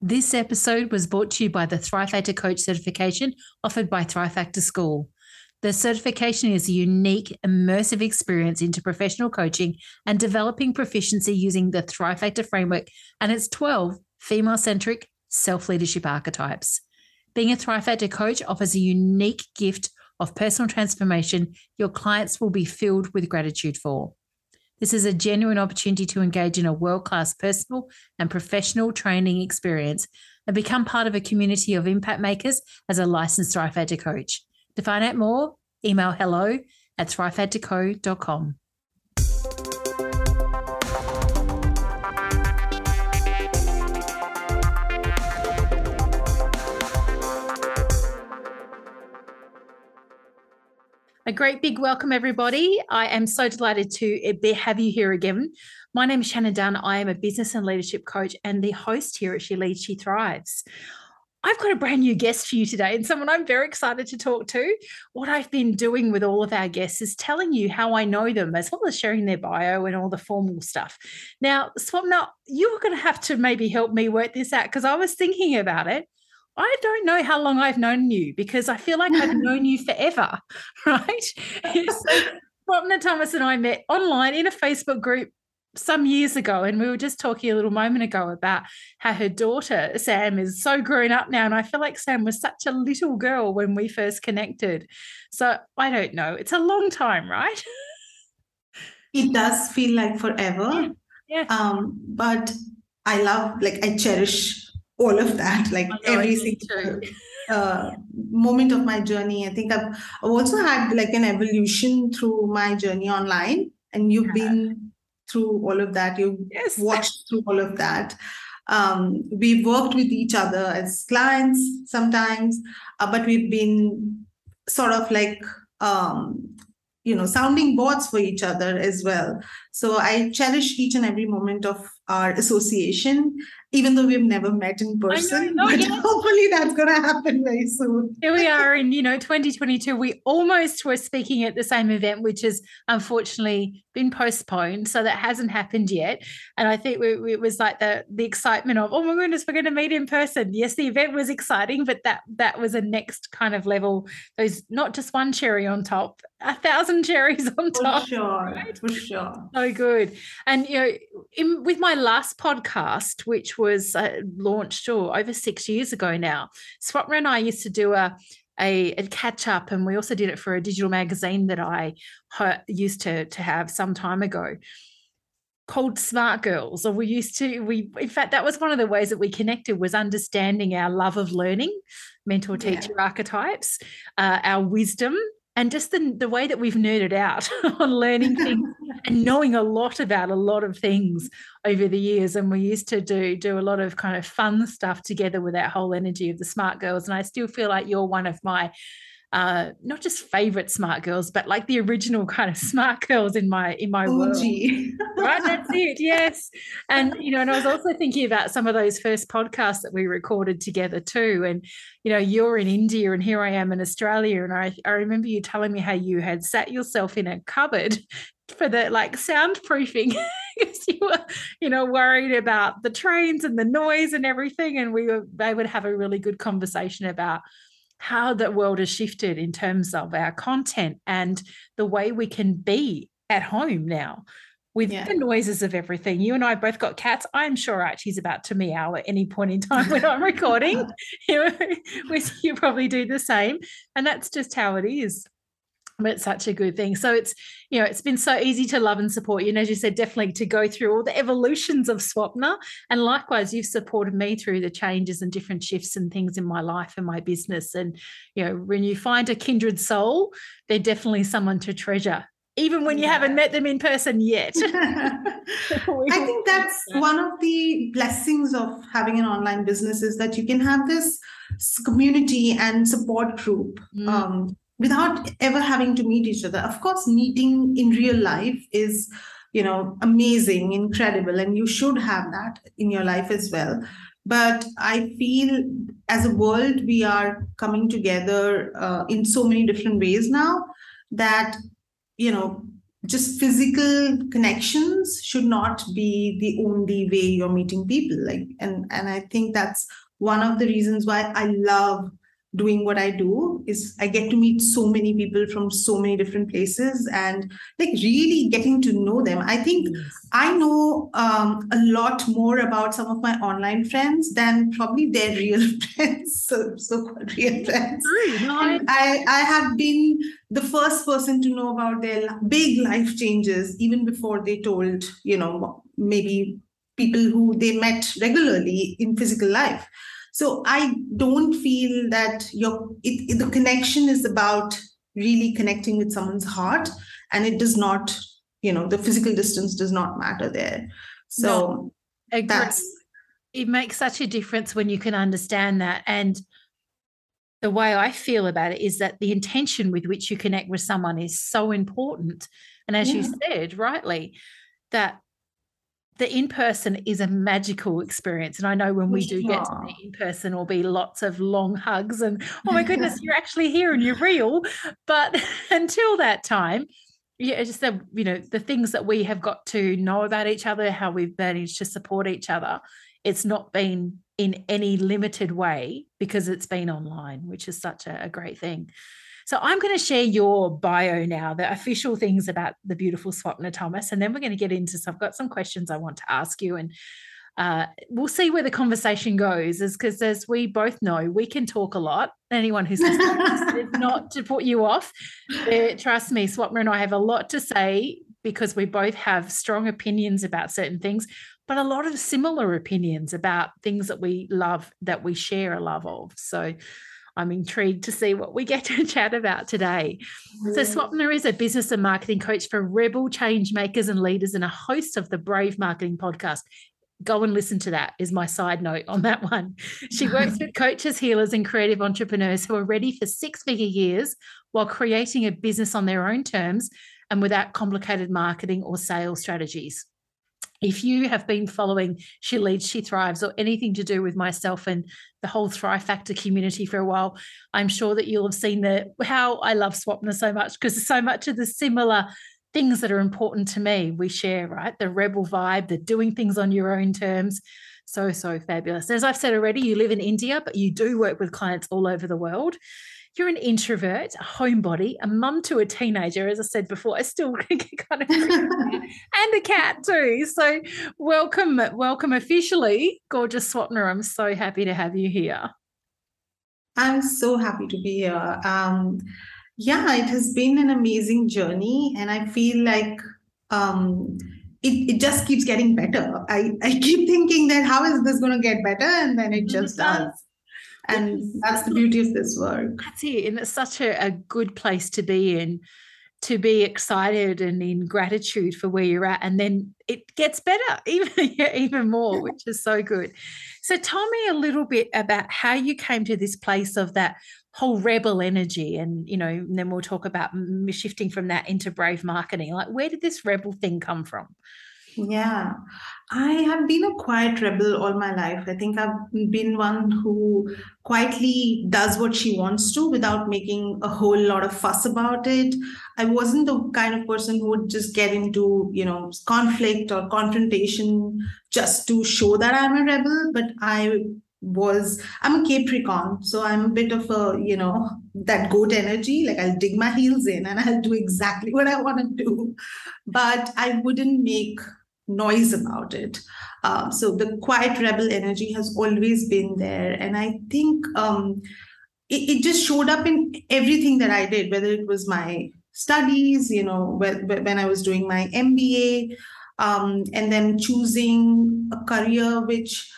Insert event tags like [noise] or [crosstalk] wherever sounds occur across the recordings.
This episode was brought to you by the Thrive Factor Coach certification offered by Thrive Factor School. The certification is a unique, immersive experience into professional coaching and developing proficiency using the Thrive Factor framework and its 12 female centric self leadership archetypes. Being a Thrive Factor coach offers a unique gift of personal transformation your clients will be filled with gratitude for. This is a genuine opportunity to engage in a world class personal and professional training experience and become part of a community of impact makers as a licensed Thrive coach. To find out more, email hello at thrivefactorco.com. A great big welcome, everybody. I am so delighted to have you here again. My name is Shannon Dunn. I am a business and leadership coach and the host here at She Leads, She Thrives. I've got a brand new guest for you today, and someone I'm very excited to talk to. What I've been doing with all of our guests is telling you how I know them, as well as sharing their bio and all the formal stuff. Now, Swapna, you're going to have to maybe help me work this out because I was thinking about it. I don't know how long I've known you because I feel like I've known you forever, [laughs] right? [laughs] so, Swapna Thomas and I met online in a Facebook group some years ago, and we were just talking a little moment ago about how her daughter, Sam, is so grown up now. And I feel like Sam was such a little girl when we first connected. So I don't know. It's a long time, right? [laughs] It does feel like forever. Yeah. yeah. Um, but I love, like, I cherish all of that, [laughs] like every single [laughs] uh, moment of my journey. I think I've, I've, also had like an evolution through my journey online, and you've yeah. been through all of that. You've yes. watched through all of that. Um, we've worked with each other as clients sometimes, uh, but we've been sort of like um, you know sounding boards for each other as well so i cherish each and every moment of our association even though we've never met in person. Know, but yes. hopefully that's going to happen very soon. Here we are in, you know, 2022. We almost were speaking at the same event, which has unfortunately been postponed. So that hasn't happened yet. And I think we, we, it was like the the excitement of, oh my goodness, we're going to meet in person. Yes, the event was exciting, but that that was a next kind of level. Those not just one cherry on top, a thousand [laughs] cherries on top. for. Sure, right? For sure. So good. And you know, in, with my last podcast, which was uh, launched oh, over six years ago now. Swapna and I used to do a, a, a, catch up, and we also did it for a digital magazine that I used to, to have some time ago called smart girls or we used to we in fact that was one of the ways that we connected was understanding our love of learning mentor teacher yeah. archetypes uh, our wisdom and just the, the way that we've nerded out [laughs] on learning [laughs] things and knowing a lot about a lot of things over the years. And we used to do do a lot of kind of fun stuff together with that whole energy of the smart girls. And i still feel like you're one of my uh, not just favorite smart girls, but like the original kind of smart girls in my in my world. right, that's it. Yes, and you know, and I was also thinking about some of those first podcasts that we recorded together too. And you know, you're in India, and here I am in Australia, and I I remember you telling me how you had sat yourself in a cupboard for the like soundproofing [laughs] because you were you know worried about the trains and the noise and everything and we were they would have a really good conversation about how the world has shifted in terms of our content and the way we can be at home now with yeah. the noises of everything. You and I both got cats. I'm sure Archie's about to meow at any point in time when I'm recording. you, [laughs] know, [laughs] you probably do the same. And that's just how it is. But such a good thing. So it's, you know, it's been so easy to love and support you. And as you said, definitely to go through all the evolutions of Swapna. And likewise, you've supported me through the changes and different shifts and things in my life and my business. And, you know, when you find a kindred soul, they're definitely someone to treasure even when you yeah. haven't met them in person yet. [laughs] [laughs] I think that's one of the blessings of having an online business is that you can have this community and support group mm. um, without ever having to meet each other. Of course, meeting in real life is, you know, amazing, incredible, and you should have that in your life as well. But I feel as a world, we are coming together uh, in so many different ways now that you know just physical connections should not be the only way you're meeting people like and and i think that's one of the reasons why i love doing what I do is I get to meet so many people from so many different places and like really getting to know them. I think yes. I know um, a lot more about some of my online friends than probably their real [laughs] friends, so so-called real friends. I, I have been the first person to know about their big life changes even before they told, you know, maybe people who they met regularly in physical life so i don't feel that your it, it, the connection is about really connecting with someone's heart and it does not you know the physical distance does not matter there so no, that's it makes such a difference when you can understand that and the way I feel about it is that the intention with which you connect with someone is so important. And as yeah. you said rightly, that the in person is a magical experience. And I know when we do get to the in person, will be lots of long hugs and, oh my goodness, [laughs] you're actually here and you're real. But [laughs] until that time, yeah, just the, you know, the things that we have got to know about each other, how we've managed to support each other, it's not been in any limited way because it's been online, which is such a, a great thing. So I'm going to share your bio now, the official things about the beautiful Swapna Thomas, and then we're going to get into. So I've got some questions I want to ask you, and uh, we'll see where the conversation goes. Is because as we both know, we can talk a lot. Anyone who's listening, [laughs] not to put you off, uh, trust me, Swapna and I have a lot to say because we both have strong opinions about certain things but a lot of similar opinions about things that we love that we share a love of so I'm intrigued to see what we get to [laughs] chat about today. So, Swapna is a business and marketing coach for rebel change makers and leaders and a host of the Brave Marketing podcast. Go and listen to that, is my side note on that one. She works [laughs] with coaches, healers, and creative entrepreneurs who are ready for six figure years while creating a business on their own terms and without complicated marketing or sales strategies if you have been following She Leads, She Thrives, or anything to do with myself and the whole Thrive Factor community for a while, I'm sure that you'll have seen the how I love Swapna so much because so much of the similar things that are important to me we share, right? The rebel vibe, the doing things on your own terms. So, so fabulous. As I've said already, you live in India, but you do work with clients all over the world you're an introvert, a homebody, a mum to a teenager, as I said before, I still [laughs] kind of [laughs] and a cat too. So welcome, welcome officially, gorgeous Swapna. I'm so happy to have you here. I'm so happy to be here. Um, yeah, it has been an amazing journey, and I feel like um, it, it just keeps getting better. I, I keep thinking that how is this going to get better, and then it just does and that's the beauty of this work. That's it and it's such a, a good place to be in to be excited and in gratitude for where you're at and then it gets better [laughs] even even more which is so good. So tell me a little bit about how you came to this place of that whole rebel energy and you know and then we'll talk about shifting from that into brave marketing. Like where did this rebel thing come from yeah, I have been a quiet rebel all my life. I think I've been one who quietly does what she wants to without making a whole lot of fuss about it. I wasn't the kind of person who would just get into, you know, conflict or confrontation just to show that I'm a rebel, but I was I'm a Capricorn, so I'm a bit of a, you know, that goat energy. Like I'll dig my heels in and [laughs] I'll do exactly what I want to do. But I wouldn't make noise about it. Um, so the quiet rebel energy has always been there. And I think um, it, it, just showed up in everything that I did, whether it was my studies, you know, when I was doing my MBA, um, and then choosing a career which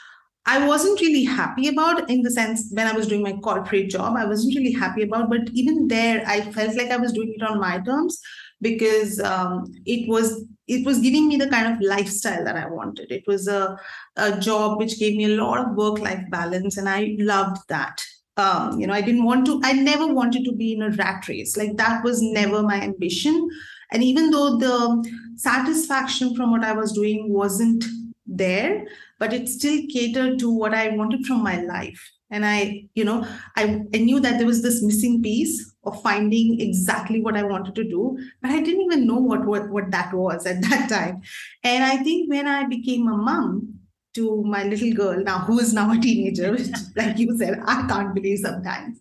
I wasn't really happy about in the sense when I was doing my corporate job, I wasn't really happy about. But even there, I felt like I was doing it on my terms because um, it was it was giving me the kind of lifestyle that I wanted. It was a, a job which gave me a lot of work life balance, and I loved that. Um, you know, I didn't want to. I never wanted to be in a rat race. Like that was never my ambition. And even though the satisfaction from what I was doing wasn't there, but it still catered to what I wanted from my life. And I, you know, I, I knew that there was this missing piece of finding exactly what I wanted to do, but I didn't even know what, what, what that was at [laughs] that time. And I think when I became a mom, to my little girl now who is now a teenager [laughs] which like you said i can't believe sometimes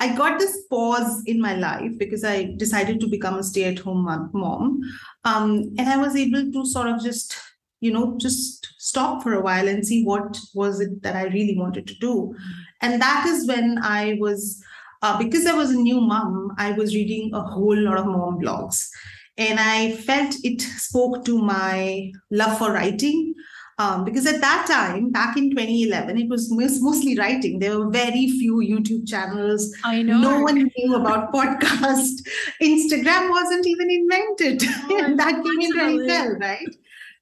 I got this pause in my life because I decided to become a stay at home mom. Um, and I was able to sort of just, you know, just stop for a while and see what was it that I really wanted to do. And that is when I was, uh, because I was a new mom, I was reading a whole lot of mom blogs. And I felt it spoke to my love for writing um, because at that time, back in 2011, it was mostly writing. There were very few YouTube channels. I know. No one knew about [laughs] podcast. Instagram wasn't even invented. Oh, [laughs] that came in very well, right?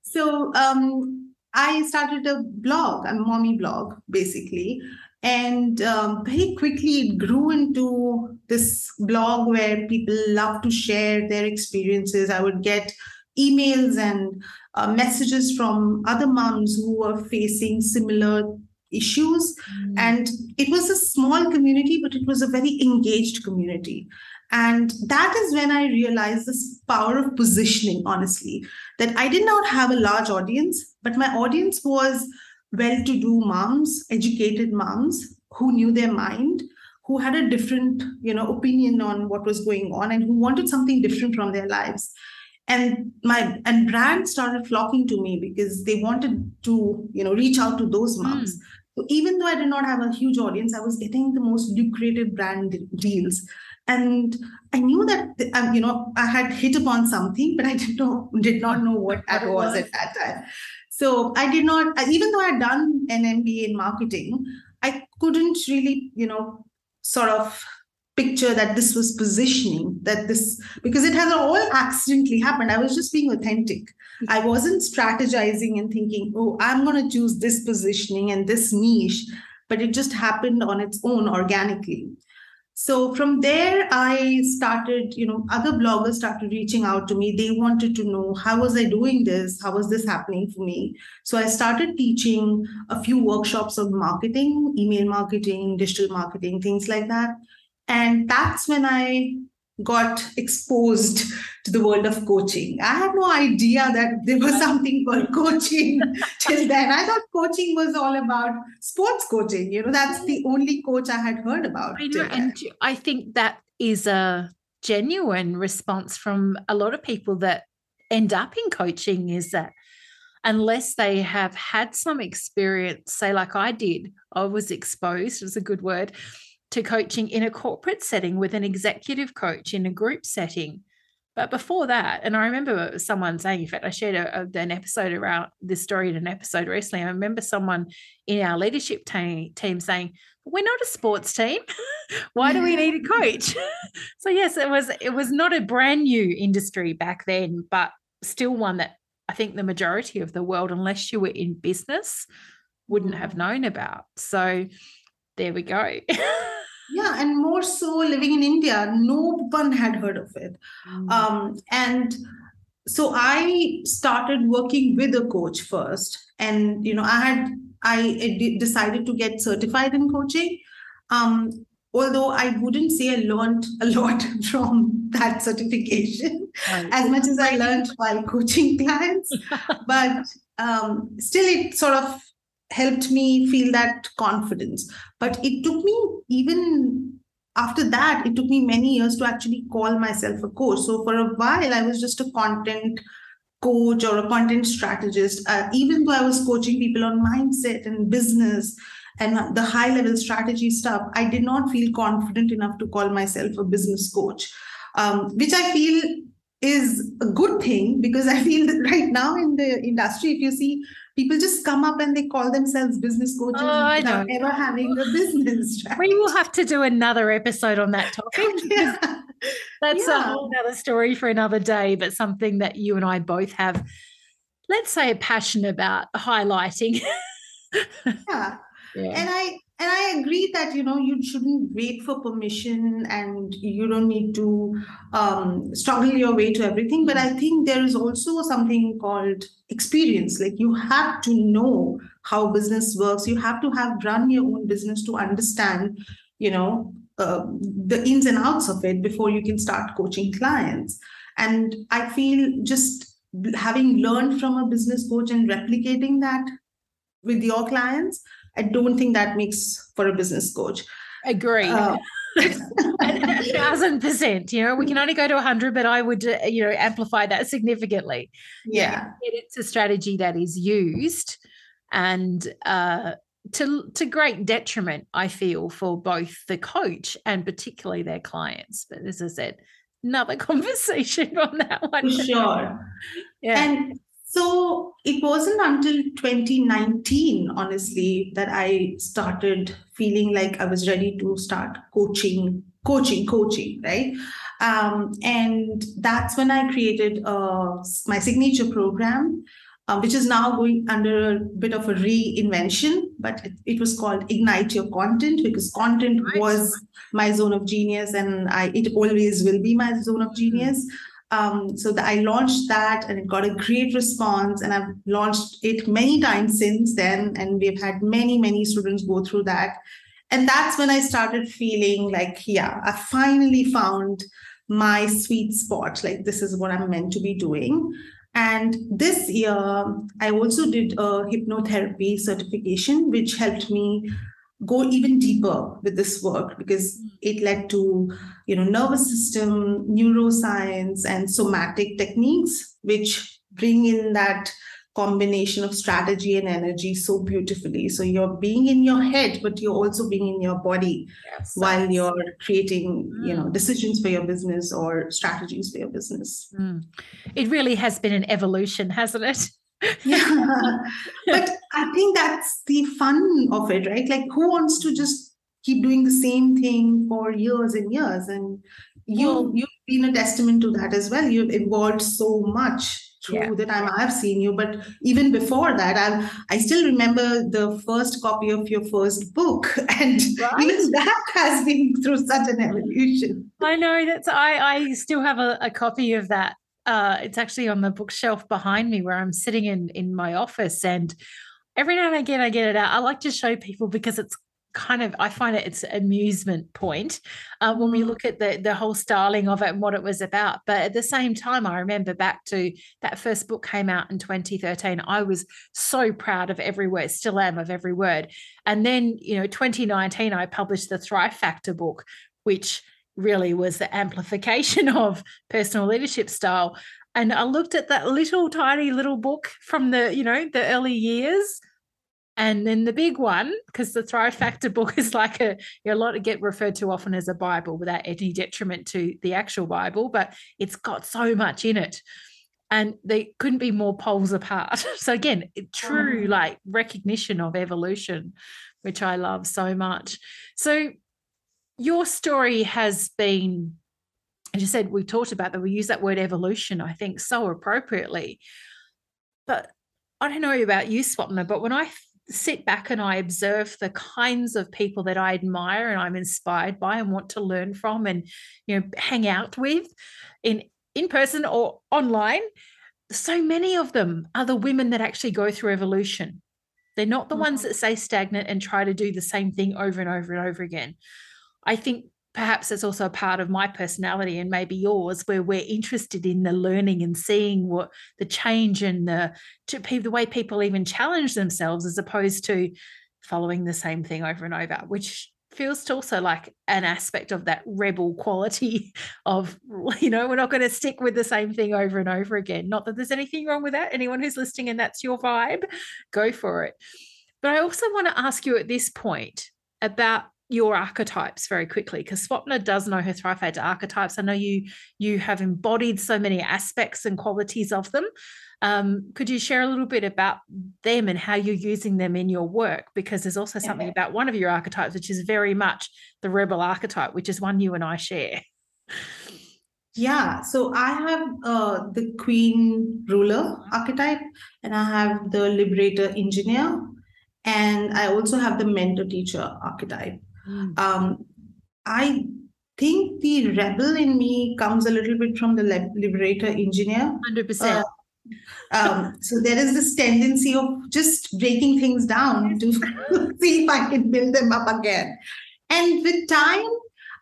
So um, I started a blog, a mommy blog, basically. And um, very quickly, it grew into this blog where people love to share their experiences. I would get emails and uh, messages from other moms who were facing similar issues. Mm. And it was a small community, but it was a very engaged community. And that is when I realized this power of positioning, honestly, that I did not have a large audience, but my audience was well to do moms, educated moms who knew their mind who had a different you know opinion on what was going on and who wanted something different from their lives and my and brands started flocking to me because they wanted to you know reach out to those moms mm. So even though i did not have a huge audience i was getting the most lucrative brand deals. And i knew that um, you know i had hit upon something but i did not did not know what that was at that time. So i did not even though i had done an mba in marketing i couldn't really you know sort of picture that this was positioning that this because it has all accidentally happened. I was just being authentic. I wasn't strategizing and thinking oh i'm going to choose this positioning and this niche but it just happened on its own organically. So from there i started you know other bloggers started reaching out to me. They wanted to know how was i doing this? How was this happening for me? So i started teaching a few workshops on marketing email marketing digital marketing things like that and that's when I got exposed to the world of coaching. I had no idea that there was [laughs] something called coaching [laughs] till then. I thought coaching was all about sports coaching. You know, that's the only coach I had heard about. I know, and I think that is a genuine response from a lot of people that end up in coaching is that unless they have had some experience, say like I did, I was exposed, is a good word, to coaching in a corporate setting with an executive coach in a group setting. But before that, and I remember someone saying, in fact, I shared a, an episode around this story in an episode recently. I remember someone in our leadership team, team saying, "We're not a sports team. [laughs] Why do we need a [laughs] coach?" [laughs] so yes, it was it was not a brand new industry back then, but still one that I think the majority of the world, unless you were in business, wouldn't have mm. known about. So there we go. Yeah and more so living in india no one had heard of it mm. um, and so i started working with a coach first and you know i had i decided to get certified in coaching um, although i wouldn't say i learned [laughs] a lot from that certification right. as much as i learned while coaching clients [laughs] but um, still it sort of helped me feel that confidence. But it took me even after that, it took me many years to actually call myself a coach. So for a while, I was just a content coach or a content strategist. Uh, even though I was coaching people on mindset and business and the high level strategy stuff, I did not feel confident enough to call myself a business coach. um, which I feel is a good thing because [laughs] I feel that right now in the industry, if you see people just come up and they call themselves business coaches oh, without ever having a business. [laughs] Right? We will have to do another episode on that topic. [laughs] yeah. That's yeah. a whole other story for another day, but something that you and I both have, let's say, a passion about highlighting. [laughs] yeah. yeah. And I and i agree that you know you shouldn't wait for permission and you don't need to um, struggle your way to everything. But i think there is also something called experience. Like you have to know how business works. You have to have run your own business to understand you know uh, the ins and outs of it before you can start coaching clients. And i feel just having learned from a business coach and replicating that with your clients I don't think that makes for a business coach. Agree. Uh, a [laughs] thousand percent. You know, we can only go to a hundred, but I would, uh, you know, amplify that significantly. Yeah, it's a strategy that is used, and uh, to to great detriment, I feel, for both the coach and particularly their clients. But as I said, another [laughs] conversation on that one. For sure. Yeah. And so it wasn't until 2019, honestly, that I started feeling like I was ready to start coaching, coaching, coaching, right? Um, and that's when I created uh, my signature program, uh, which is now going under a bit of a reinvention, but it, it was called Ignite Your Content because content nice. was my zone of genius, and I it always will be my zone of genius. Mm-hmm um, so I launched that and it got a great response. And I've launched it many times since then. And we've had many, many students go through that. And that's when I started feeling like, yeah, I finally found my sweet spot. Like, this is what I'm meant to be doing. And this year, I also did a hypnotherapy certification, which helped me go even deeper with this work because it led to you know nervous system neuroscience and somatic techniques which bring in that combination of strategy and energy so beautifully so you're being in your head but you're also being in your body yes. while you're creating mm. you know mm. decisions for your business or strategies for your business mm. it really has been an evolution hasn't it yeah [laughs] but i think that's the fun of it right like who wants to just keep doing the same thing for years and years and you well, you've been a testament to that as well you've evolved so much through yeah. the time I've seen you. But even before that, I I still remember the first copy of your first book, [laughs] and right. even that has been through such an evolution. I know that's I I still have a, a copy of that uh, it's actually on the bookshelf behind me where I'm sitting in in my office, and every now and again I get it out. I like to show people because it's kind of I find it it's amusement point uh, when we mm. look at the the whole styling of it and what it was about. But at the same time, I remember back to that first book came out in 2013. I was so proud of every word, still am of every word. And then you know 2019, I published the Thrive Factor book, which really was the amplification [laughs] of personal leadership style. And I looked at that little tiny little book from the, you know, the early years. And then the big one, because the Thrive Factor book is like a, a lot to get referred to often as a Bible without any detriment to the actual Bible, but it's got so much in it. And they couldn't be more poles apart. [laughs] So again, true like recognition of evolution, which I love so much. So your story has been, as you said, we've talked about that. We use that word evolution, I think, so appropriately. But I don't know about you, Swapna, but when I sit back and I observe the kinds of people that I admire and I'm inspired by and want to learn from and you know hang out with in in person or online, so many of them are the women that actually go through evolution. They're not the mm-hmm. ones that stay stagnant and try to do the same thing over and over and over again. I think perhaps it's also a part of my personality and maybe yours where we're interested in the learning and seeing what the change and the to the way people even challenge themselves as opposed to following the same thing over and over which feels to also like an aspect of that rebel quality [laughs] of you know we're not going to stick with the same thing over and over again. Not that there's anything wrong with that. Anyone who's listening and that's your vibe go for it. But i also want to ask you at this point about your archetypes very quickly because Swapna does know her Thrive Factor archetypes. I know you you have embodied so many aspects and qualities of them. Um, could you share a little bit about them and how you're using them in your work? Because there's also something about one of your archetypes, which is very much the rebel archetype, which is one you and I share. Yeah, so I have uh, the queen ruler archetype, and I have the liberator engineer, and I also have the mentor teacher archetype. Mm. Um, I think the rebel in me comes a little bit from the liberator engineer. 100%. Uh, um, so there is this tendency of just breaking things down to [laughs] see if I can build them up again. And with time,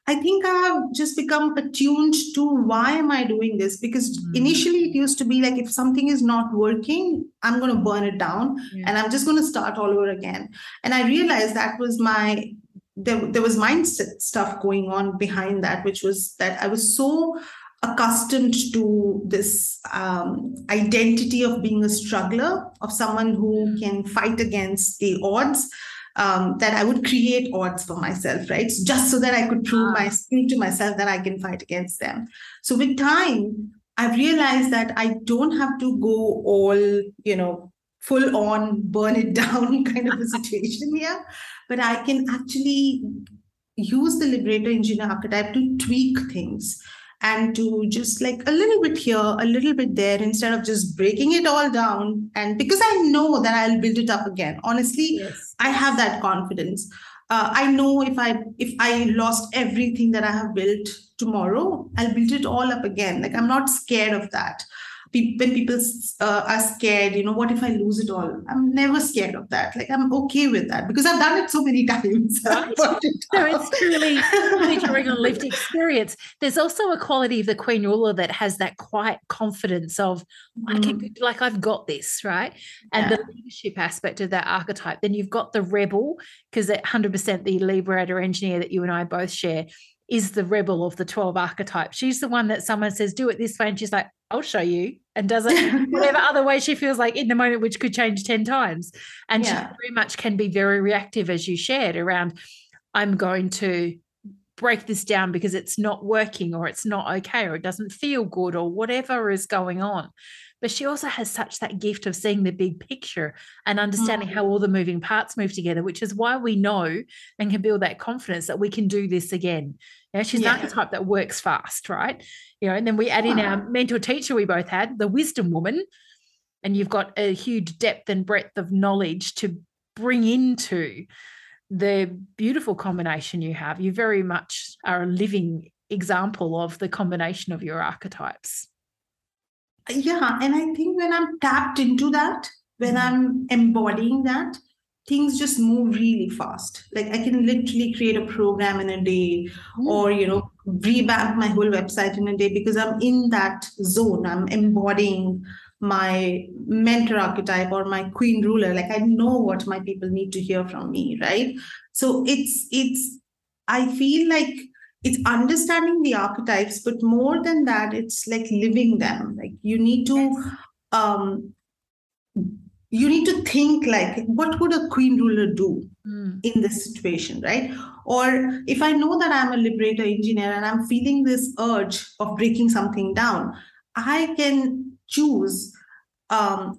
I think I have just become attuned to why am I doing this? Because mm. initially it used to be like if something is not working, I'm going to burn it down yeah. and I'm just going to start all over again. And I realized that was my there, there was mindset stuff going on behind that, which was that I was so accustomed to this um, identity of being a struggler, of someone who can fight against the odds. Um, that I would create odds for myself, right? Just so that I could prove my prove to myself that I can fight against them. So with time, I've realized that I don't have to go all, you know, full on burn it [laughs] down kind of a situation here, but I can actually use the liberator engineer archetype to tweak things and to just like a little bit here, a little bit there, instead of just breaking it all down. And because I know that I'll build it up again. Honestly, yes. I have that confidence. Uh, I know if I if I lost everything that I have built tomorrow, I'll build it all up again. Like I'm not scared of that when people uh, are scared, you know, what if I lose it all? I'm never scared of that. Like I'm okay with that because I've done it so many [laughs] times. Right. it no, it's truly, truly [laughs] during a lived experience. There's also a quality of the Queen Ruler that has that quiet confidence of, mm. I can, mm. like I've got this, right? And yeah. the leadership aspect of that archetype. Then you've got the rebel because 100% the liberator engineer that you and I both share is the rebel of the 12 archetypes. She's the one that someone says, do it this way. And she's like, I'll show you. And does it [laughs] whatever other way she feels like in the moment, which could change 10 times. And yeah. she very much can be very reactive, as you shared, around, I'm going to break this down because it's not working or it's not okay or it doesn't feel good or whatever is going on but she also has such that gift of seeing the big picture and understanding mm. how all the moving parts move together, which is why we know and can build that confidence that we can do this again. You know, she's yeah. an archetype that works fast, right? You know, and then we add in our mentor teacher we both had, the wisdom woman, and you've got a huge depth and breadth of knowledge to bring into the beautiful combination you have. You very much are a living example of the combination of your archetypes yeah and i think when i'm tapped into that when mm-hmm. i'm embodying that things just move really fast like i can literally create a program in a day mm. or you know revamp my whole website in a day because i'm in that zone i'm embodying my mentor archetype or my queen ruler like i know what my people need to hear from me right so it's it's i feel like it's understanding the archetypes but more than that it's like living them. Like you need to um you need to think like what would a queen ruler do mm. in this situation right? Or if i know that i'm a liberator engineer and i'm feeling this urge of breaking something down i can choose um,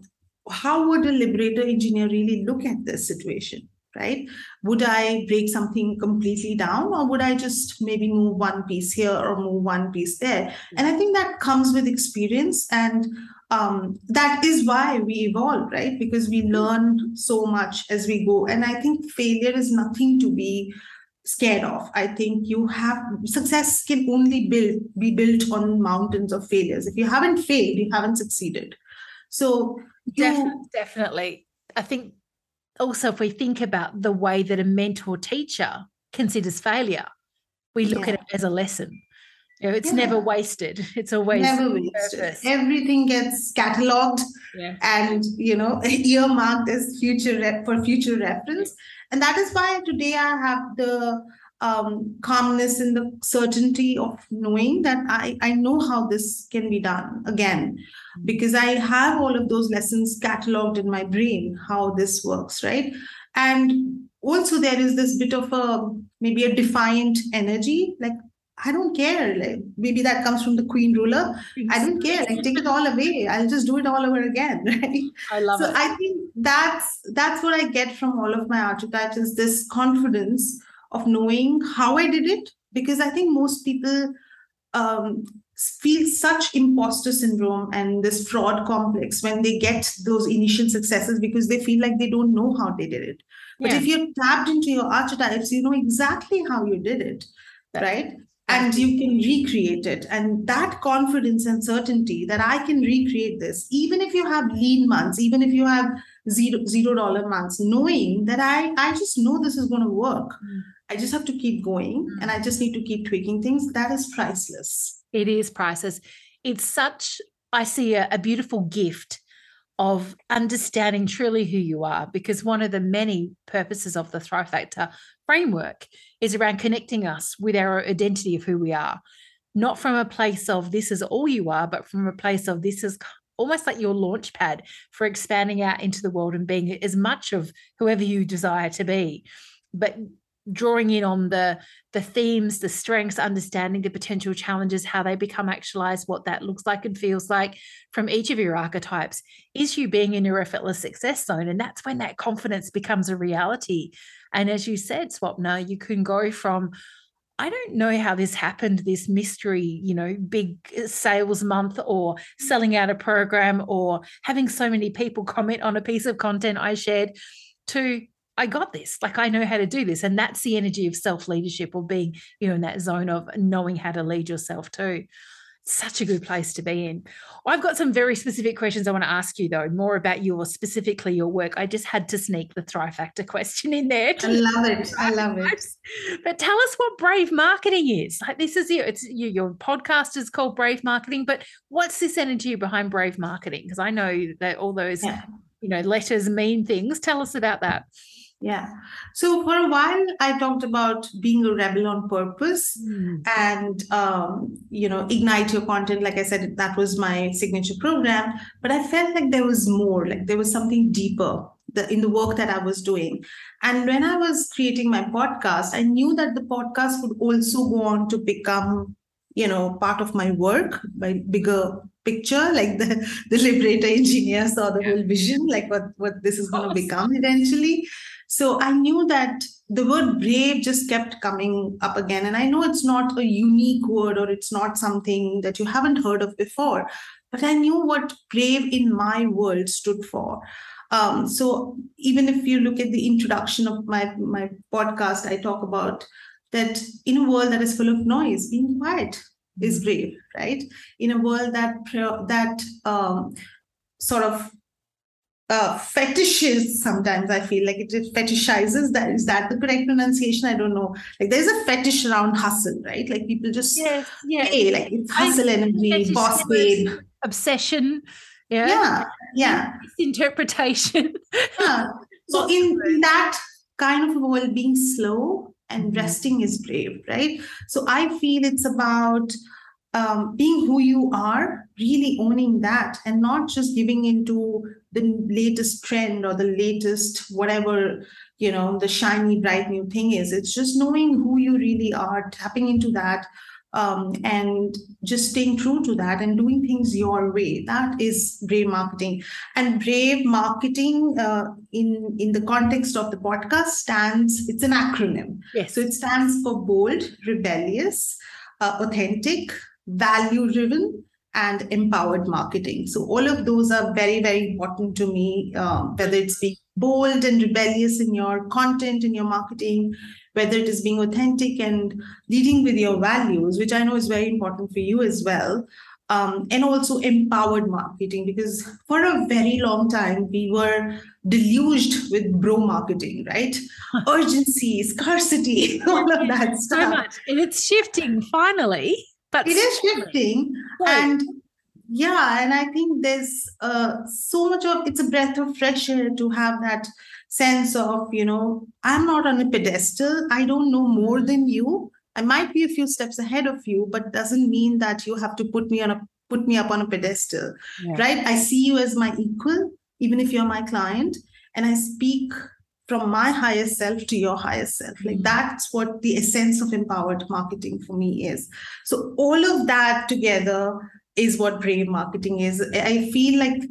how would a liberator engineer really look at this situation right? Would I break something completely down or would I just maybe move one piece here or move one piece there? And I think that comes with experience and um, that is why we evolve, right? Because we learn so much as we go. And I think failure is nothing to be scared of. I think you have success can only build be built on mountains of failures. If you haven't failed, you haven't succeeded. So you, definitely. I think also if we think about the way that a mentor teacher considers failure, we look yeah. at it as a lesson. You know, it's yeah. never wasted. It's always never wasted. Everything gets cataloged yeah. and you know [laughs] earmarked as future re- for future reference. And that is why today I have the um, calmness and the certainty of knowing that I, I know how this can be done again because I have all of those lessons cataloged in my brain, how this works, right? And also there is this bit of a maybe a defiant energy like I don't care. Like maybe that comes from the queen ruler. I don't care. Like take it all away. I'll just do it all over again. [laughs] Right. I love so it. I think that's that's what I get from all of my archetypes is this confidence of knowing how I did it. Because I think most people um, feel such imposter syndrome and this fraud complex when they get those initial successes because they feel like they don't know how they did it. But yeah. if you're tapped into your archetypes, you know exactly how you did it, right? and you can recreate it and that confidence and certainty that i can recreate this even if you have lean months even if you have zero zero dollar months knowing that i i just know this is going to work mm. I just have to keep going mm. and i just need to keep tweaking things that is priceless it is priceless it's such i see a, a beautiful gift of understanding truly who you are because one of the many purposes of the thrive factor framework is around connecting us with our identity of who we are, not from a place of this is all you are, but from a place of this is almost like your launch pad for expanding out into the world and being as much of whoever you desire to be. But drawing in on the the themes the strengths understanding the potential challenges how they become actualized what that looks like and feels like from each of your archetypes. Is you being in your effortless success zone and that's when that confidence becomes a reality. And as you said, Swapna, you can go from I don't know how this happened, this mystery, you know, big uh, sales month or selling out a program or having so many people comment on a piece of content I shared to I got this, like I know how to do this. And that's the energy of self leadership or being, you know, in that zone of knowing how to lead yourself too such a good place to be in. I've got some very specific questions I want to ask you, though, more about your specifically your work. I just had to sneak the Thrive Factor [laughs] question in there. I love it. [laughs] I love it. But tell us what Brave Marketing is. Like this is your, it's your, your podcast is called Brave Marketing, but what's this energy behind Brave Marketing? Because I know that all those, yeah. you know, letters mean things. Tell us about that. Yeah. So for a while, I talked about being a rebel on purpose mm. and, um, you know, ignite your content. Like I said, that was my signature program. But I felt like there was more, like there was something deeper the, in the work that I was doing. And when I was creating my podcast, I knew that the podcast would also go on to become, you know, part of my work, my bigger picture like the [laughs] the liberator engineer saw the yeah. whole vision like what what this is going to become eventually so I knew that the word brave just kept coming up again. And I know it's not a unique word or it's not something that you haven't heard of before, but I knew what brave in my world stood for. Um, so even if you look at the introduction of my, my podcast, I talk about that in a world that is full of noise, being quiet is brave, right? In a world that that um, sort of uh, fetishes sometimes i feel like it fetishizes that. Is that the correct pronunciation? I don't know. Like there's a fetish around hustle right? Like people just yes, yes. hey like it's hustle energy boss babe. obsession yeah? Yeah yeah. Interpretation. [laughs] Yeah. so in, in that kind of world being slow and mm-hmm. resting is brave right? So i feel it's about um, being who you are, really owning that, and not just giving into the latest trend or the latest whatever you know the shiny bright new thing is. It's just knowing who you really are, tapping into that, um, and just staying true to that and doing things your way. That is brave marketing. And brave marketing, uh, in in the context of the podcast, stands. It's an acronym. Yes. So it stands for bold, rebellious, uh, authentic value driven and empowered marketing. So all of those are very, very important to me, uh, whether it's being bold and rebellious in your content, in your marketing, whether it is being authentic and leading with your values, which I know is very important for you as well. Um, and also empowered marketing, because for a very long time, we were deluged with bro marketing, right? [laughs] Urgency, scarcity, [laughs] all of that stuff. So much. And it's shifting finally. It is shifting. Right. And yeah, and I think there's uh, so much of it's a breath of fresh air to have that sense of, you know, I'm not on a pedestal. I don't know more than you. I might be a few steps ahead of you, but doesn't mean that you have to put me on a put me up on a pedestal. Yeah. Right? I see you as my equal, even if you're my client, and I speak from my highest self to your highest self. Like mm-hmm. that's what the essence of empowered marketing for me is. So all of that together is what brave marketing is. I feel like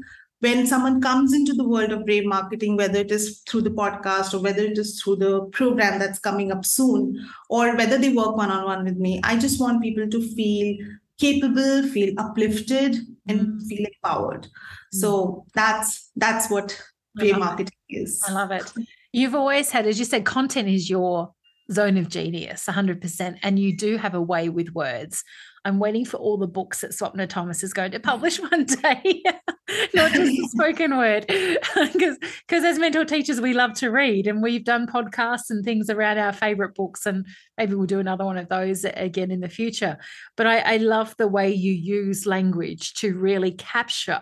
when someone comes into the world of brave marketing, whether it is through the podcast or whether it is through the program that's coming up soon, or whether they work one on one with me, I just want people to feel capable, feel uplifted, and mm. feel empowered. Mm. So that's that's what brave marketing it. is. I love it. You've always had, as you said, content is your zone of genius 100% and you do have a way with words. I'm waiting for all the books that swapna thomas is going to publish [laughs] one day. [laughs] Not just the spoken word. [laughs] Because because as mentor teachers we love to read and we've done podcasts and things around our favorite books and maybe we'll do another one of those again in the future. But i, I love the way you use language to really capture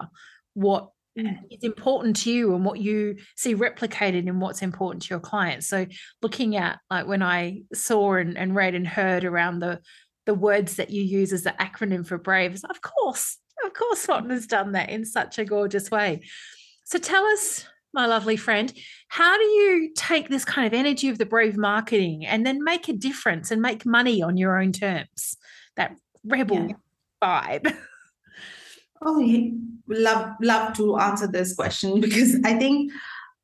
what. Mm. is important to you and what you see replicated in what's important to your clients. So looking at like when I saw and, and read and heard around the the words that you use as the acronym for brave, of course, of course, Swapna has done that in such a gorgeous way. So tell us, my lovely friend, how do you take this kind of energy of the brave marketing and then make a difference and make money on your own terms? That rebel yeah. vibe. [laughs] Oh, love love to answer this question [laughs] because I think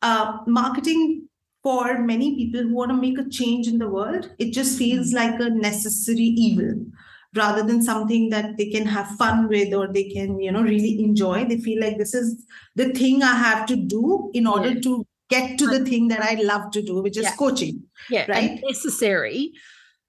uh, marketing for many people who want to make a change in the world, it just feels hmm. like a necessary evil rather than something that they can have fun with or they can you know really enjoy they feel like this is the thing i have to do in order yeah. to get to the thing that i love to do which is yeah. coaching yeah right necessary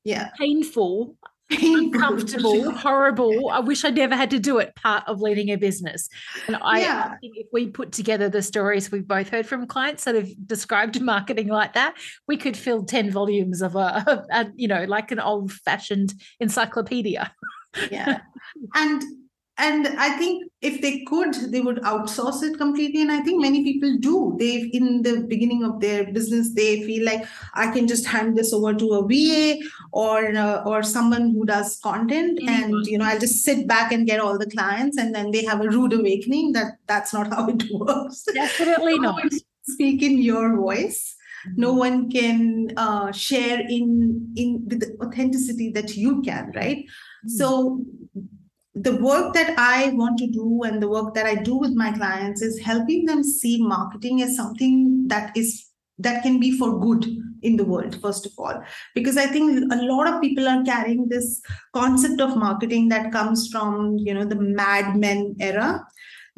yeah painful uncomfortable, [laughs] horrible. I wish I never had to do it. Part of leading a business, and I, yeah. I, think if we put together the stories we've both heard from clients that have described marketing like that, we could fill ten volumes of a, [laughs] a you know, like an old-fashioned encyclopedia. yeah, and and i think if they could they would outsource it completely and i think many people do they in the beginning of their business they feel like i can just hand this over to a va or uh, or someone who does content mm-hmm. and you know i'll just sit back and get all the clients and then they have a rude awakening that that's not how it [laughs] works definitely not speak in your voice no mm-hmm. one can uh, share in in with the authenticity that you can right mm. so the work that I want to do and the work that I do with my clients is helping them see marketing as something that is that can be for good in the world first of all. Because i think a lot of people are carrying this concept of marketing that comes from you know the mad men era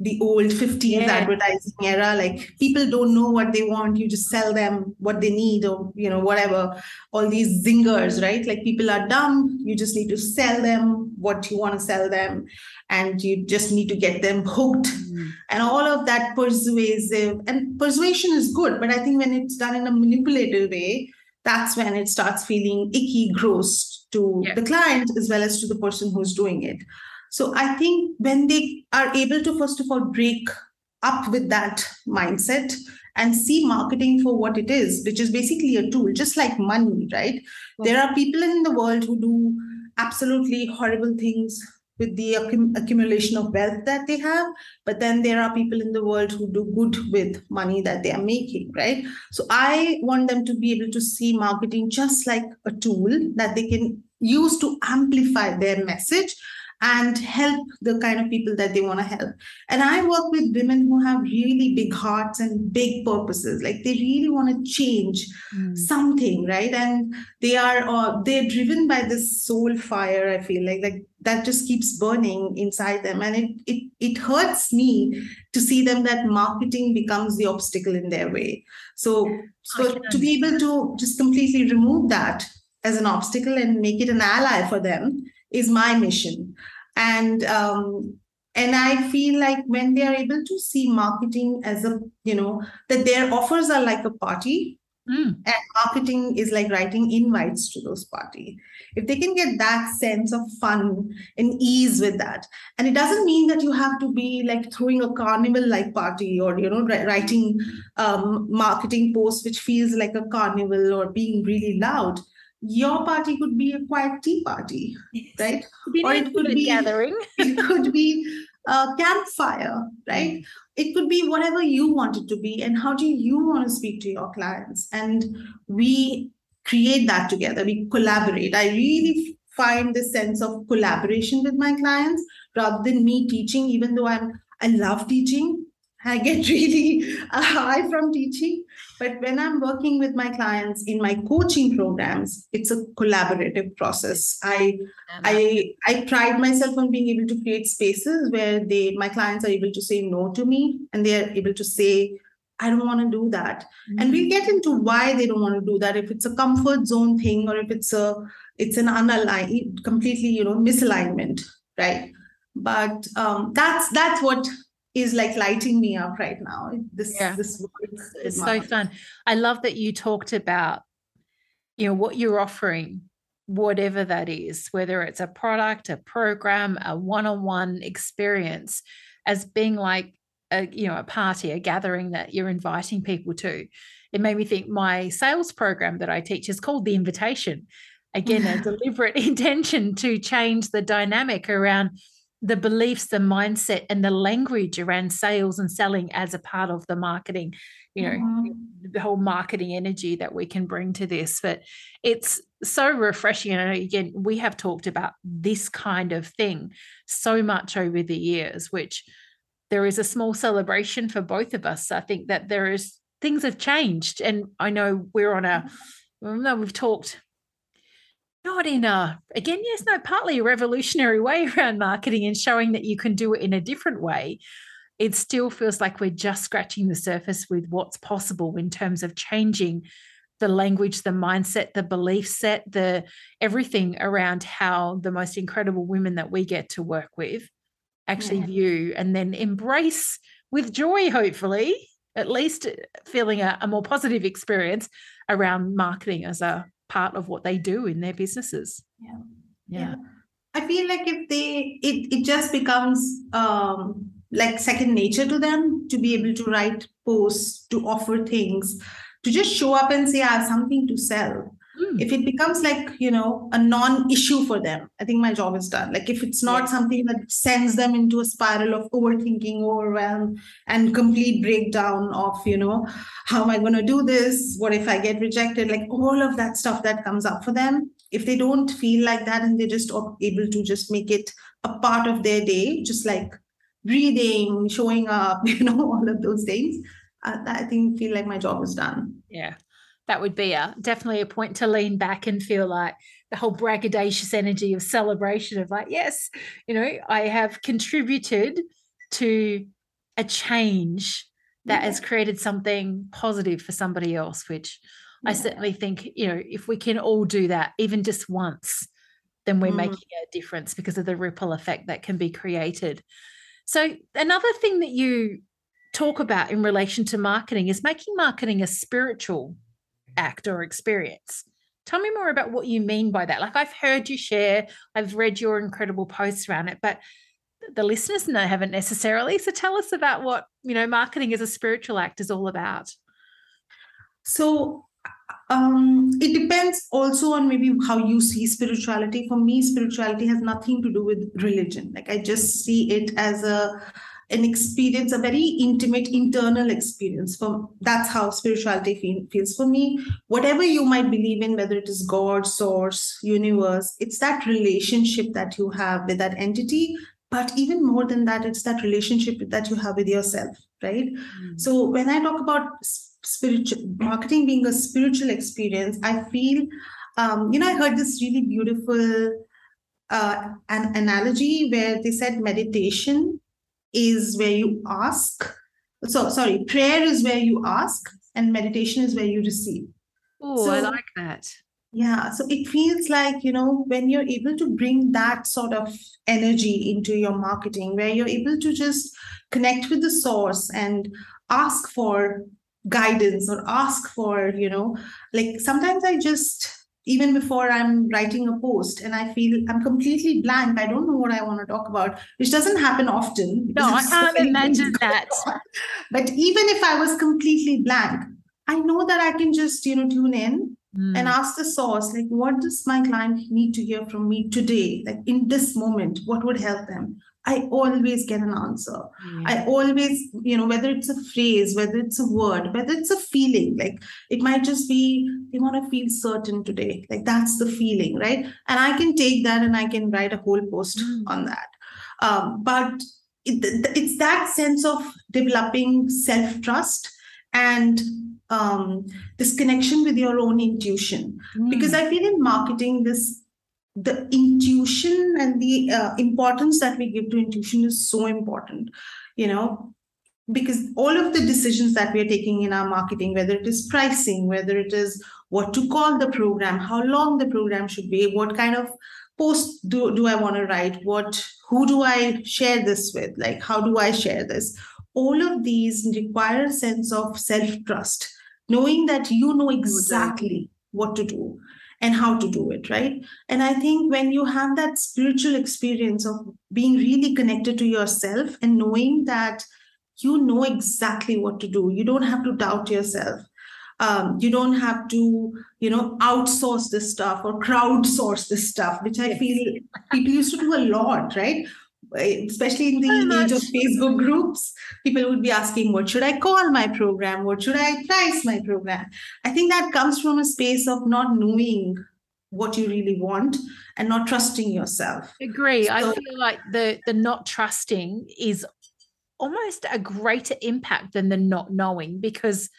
the old 50s yeah. advertising era like people don't know what they want you just sell them what they need or you know whatever all these zingers right like people are dumb you just need to sell them what you want to sell them and you just need to get them hooked mm. and all of that persuasive and persuasion is good but i think when it's done in a manipulative way that's when it starts feeling icky gross to yeah. the client as well as to the person who's doing it so I think when they are able to, first of all, break up with that mindset and see marketing for what it is, which is basically a tool, just like money, right? There are people in the world who do absolutely horrible things with the accumulation of wealth that they have but then there are people in the world who do good with money that they are making right so i want them to be able to see marketing just like a tool that they can use to amplify their message and help the kind of people that they want to help. And I work with women who have really big hearts and big purposes. Like they really want to change mm. something, right? And they are uh, they're driven by this soul fire. I feel like like that just keeps burning inside them, and it it it hurts me to see them that marketing becomes the obstacle in their way. So so to be able to just completely remove that as an obstacle and make it an ally for them is my mission and um, and i feel like when they are able to see marketing as a you know that their offers are like a party mm. and marketing is like writing invites to those party if they can get that sense of fun and ease with that and it doesn't mean that you have to be like throwing a carnival like party or you know writing um, marketing posts which feels like a carnival or being really loud your party could be a quiet tea party, right? or it could be gathering. [laughs] it could be a campfire, right? It could be whatever you want it to be, and how do you want to speak to your clients? And we create that together. We collaborate. I really find the sense of collaboration with my clients rather than me teaching, even though I'm I love teaching. I get [laughs] really uh, high from teaching. But when I'm working with my clients in my coaching programs, it's a collaborative process. I I I pride myself on being able to create spaces where they my clients are able to say no to me and they are able to say, I don't want to do that. Mm-hmm. And we'll get into why they don't want to do that. If it's a comfort zone thing or if it's a it's an unaligned, completely, you know, misalignment, right? But um, that's that's what is like lighting me up right now. This yeah. this it's so fun. I love that you talked about you know what you're offering whatever that is whether it's a product a program a one-on-one experience as being like a you know a party a gathering that you're inviting people to it made me think my sales program that i teach is called the invitation again a [laughs] deliberate [laughs] intention to change the dynamic around the beliefs, the mindset, and the language around sales and selling as a part of the marketing, you know, mm-hmm. the whole marketing energy that we can bring to this. But it's so refreshing. And again, we have talked about this kind of thing so much over the years, which there is a small celebration for both of us. I think that there is things have changed. And I know we're on a, mm-hmm. no, we've talked not in a again yes no partly a revolutionary way [laughs] around marketing and showing that you can do it in a different way it still feels like we're just scratching the surface with what's possible in terms of changing the language the mindset the belief set the everything around how the most incredible women that we get to work with actually yeah. view and then embrace with joy hopefully at least uh, feeling a, a more positive experience around marketing as a part of what they do in their businesses. Yeah. Yeah. yeah. I feel like if they it it just becomes um like second nature to them to be able to write posts, to offer things, to just show up and say, I have something to sell. Mm. If it becomes like, you know, a non-issue for them, I think my job is done. Like if it's not yeah. something that sends them into a spiral of overthinking, overwhelm, and complete breakdown of, you know, how am I going to do this? What if I get rejected? Like all of that stuff that comes up for them. If they don't feel like that and they're just able to just make it a part of their day, just like breathing, showing up, [laughs] you know, all of those things, I, I think feel like my job is done. Yeah that would be a definitely a point to lean back and feel like the whole braggadocious energy of celebration of like yes you know i have contributed to a change that yeah. has created something positive for somebody else which yeah. i certainly think you know if we can all do that even just once then we're mm. making a difference because of the ripple effect that can be created so another thing that you talk about in relation to marketing is making marketing a spiritual act or experience. Tell me more about what you mean by that. Like I've heard you share, I've read your incredible posts around it, but the listeners know I haven't necessarily. So tell us about what, you know, marketing as a spiritual act is all about. So um, it depends also on maybe how you see spirituality. For me, spirituality has nothing to do with religion. Like I just see it as a an experience, a very intimate internal experience. For that's how spirituality feel, feels for me. Whatever you might believe in, whether it is God, source, universe, it's that relationship that you have with that entity. But even more than that, it's that relationship that you have with yourself, right? Mm-hmm. So when I talk about spiritual marketing being a spiritual experience, I feel, um, you know, I heard this really beautiful uh, an analogy where they said meditation is where you ask. So, sorry, prayer is where you ask, and meditation is where you receive. Oh, so, I like that. Yeah. So it feels like, you know, when you're able to bring that sort of energy into your marketing, where you're able to just connect with the source and ask for guidance or ask for, you know, like sometimes I just even before I'm writing a post and I feel I'm completely blank. I don't know what I want to talk about, which doesn't happen often. No, I can't so imagine that. [laughs] But even if I was completely blank, I know that I can just, you know, tune in mm. and ask the source, like, what does my client need to hear from me today? Like in this moment, what would help them? I always get an answer. Mm. I always, you know, whether it's a phrase, whether it's a word, whether it's a feeling, like it might just be, they want to feel certain today. Like that's the feeling, right? And I can take that and I can write a whole post mm. on that. Um, but it, it's that sense of developing self trust and um, this connection with your own intuition. Mm. Because I feel in marketing, this the intuition and the uh, importance that we give to intuition is so important you know? Because all of the decisions that we are taking in our marketing whether it is pricing whether it is what to call the program how long the program should be what kind of post do, do i want to write what who do i share this with like how do i share this? All of these require a sense of self trust knowing that you know exactly what to do and how to do it right? And i think when you have that spiritual experience of being really connected to yourself and knowing that you know exactly what to do you don't have to doubt yourself. Um, you don't have to you know outsource this stuff or crowdsource this stuff which i feel people used to do a lot right especially in the age of Facebook groups, people would be asking, What should I call my program? What should I price my program? I think that comes from a space of not knowing what you really want and not trusting yourself. Agree. So, I feel like the the not trusting is almost a greater impact than the not knowing because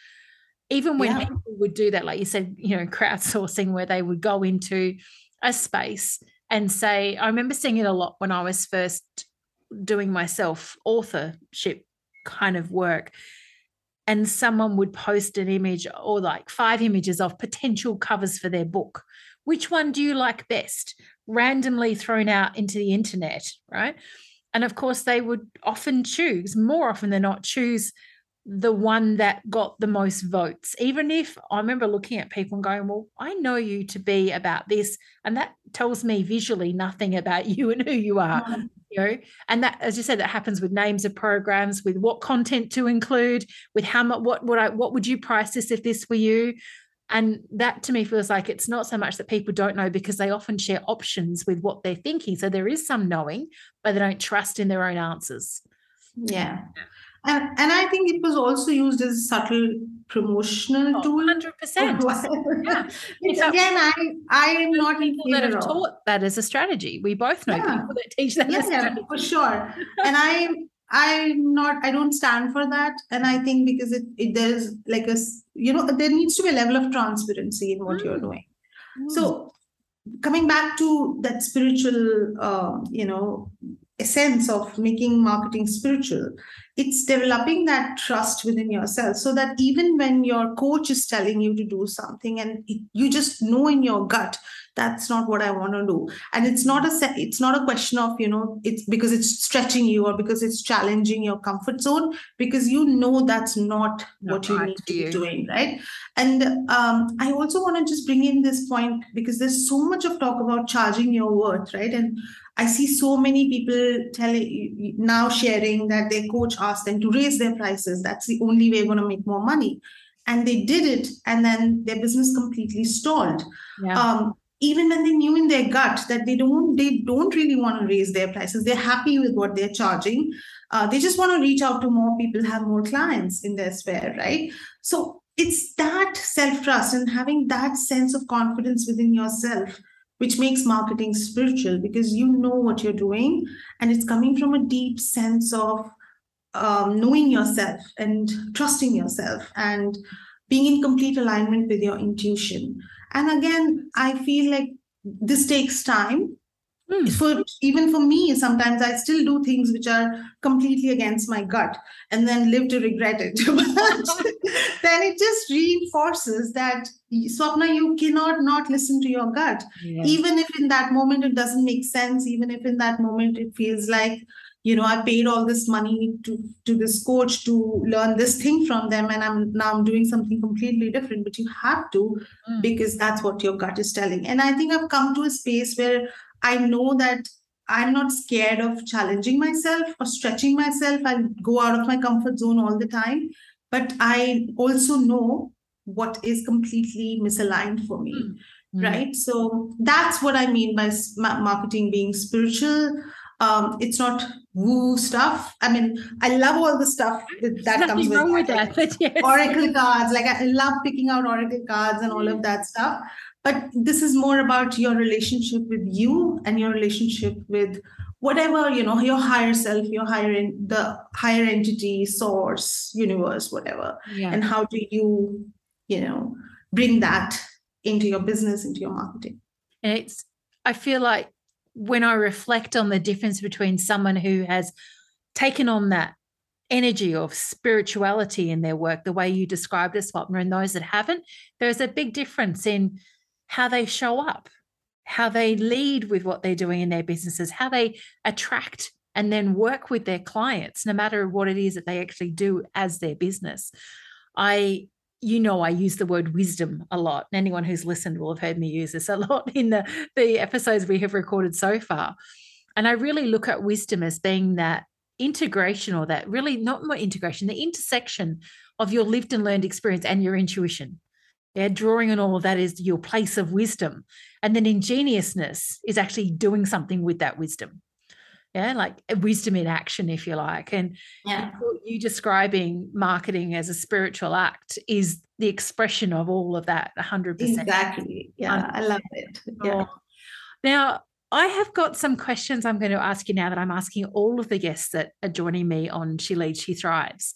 even when yeah. people would do that, like you said, you know, crowdsourcing where they would go into a space and say, I remember seeing it a lot when I was first doing myself authorship kind of work. And someone would post an image or like five images of potential covers for their book. Which one do you like best? Randomly thrown out into the internet, right? And of course, they would often choose, more often than not, choose the one that got the most votes. Even if I remember looking at people and going, Well, I know you to be about this. And that tells me visually nothing about [laughs] you and who you are. Mm-hmm. You know, and that, as you said, that happens with names of programs, with what content to include, with how much, what would I, what would you price this if this were you? And that to me feels like it's not so much that people don't know because they often share options with what they're thinking. So there is some knowing, but they don't trust in their own answers. Yeah. And, and I think it was also used as a subtle promotional oh, tool. 100%. [laughs] yeah. again, I I am not people that have taught that as a strategy. We both know yeah. people that teach that yeah, yeah for sure. and I I'm not I don't stand for that. And I think because it, it there's like a you know, there needs to be a level of transparency in what mm. you're doing. Mm. So coming back to that spiritual uh, you know essence of making marketing spiritual. It's developing that trust within yourself so that even when your coach is telling you to do something and it, you just know in your gut that's not what i want to do. And it's not a it's not a question of you know it's because it's stretching you or because it's challenging your comfort zone because you know that's not, not what you need to be doing right? And um, i also want to just bring in this point because there's so much of talk about charging your worth right? And I see so many people telling now sharing that their coach asked them to raise their prices. That's the only way we're going to make more money. And they did it, and then their business completely stalled. Yeah. Um, even when they knew in their gut that they don't they don't really want to raise their prices they're happy with what they're charging uh, they just want to reach out to more people have more clients in their sphere right so it's that self trust and having that sense of confidence within yourself which makes marketing spiritual because you know what you're doing and it's coming from a deep sense of um, knowing yourself and trusting yourself and being in complete alignment with your intuition. And again, I feel like this takes time Mm. For even for me, sometimes I still do things which are completely against my gut and then live to regret it. [laughs] then it just reinforces that Swapna, you cannot not listen to your gut. Yeah. Even if in that moment it doesn't make sense, even if in that moment it feels like you know i paid all this money to to this coach to learn this thing from them and i'm now i'm doing something completely different but you have to mm. because that's what your gut is telling and i think i've come to a space where I know that I'm not scared of challenging myself or stretching myself. I'll go out of my comfort zone all the time. But I also know what is completely misaligned for me. Mm-hmm. Right. So that's what I mean by marketing being spiritual. Um, it's not woo stuff. I mean, I love all the stuff that, that comes with, with that. Like, yes. Oracle cards. Like I love picking out Oracle cards and all of that stuff. But this is more about your relationship with you and your relationship with whatever you know your higher self your higher in the higher entity source universe whatever yeah. and how do you you know bring that into your business into your marketing and it's i feel like when i reflect on the difference between someone who has taken on that energy of spirituality in their work the way you described it swapna and those that haven't there's a big difference in how they show up how they lead with what they're doing in their businesses, how they attract and then work with their clients, no matter what it is that they actually do as their business. I, you know, I use the word wisdom a lot. And anyone who's listened will have heard me use this a lot in the, the episodes we have recorded so far. And I really look at wisdom as being that integration or that really not more integration, the intersection of your lived and learned experience and your intuition. Yeah, drawing on all of that is your place of wisdom. And then ingeniousness is actually doing something with that wisdom. Yeah, like wisdom in action, if you like. And yeah. you describing marketing as a spiritual act is the expression of all of that 100%. Exactly. Yeah, I love it. Yeah. Now, I have got some questions I'm going to ask you now that I'm asking all of the guests that are joining me on She Leads, She Thrives.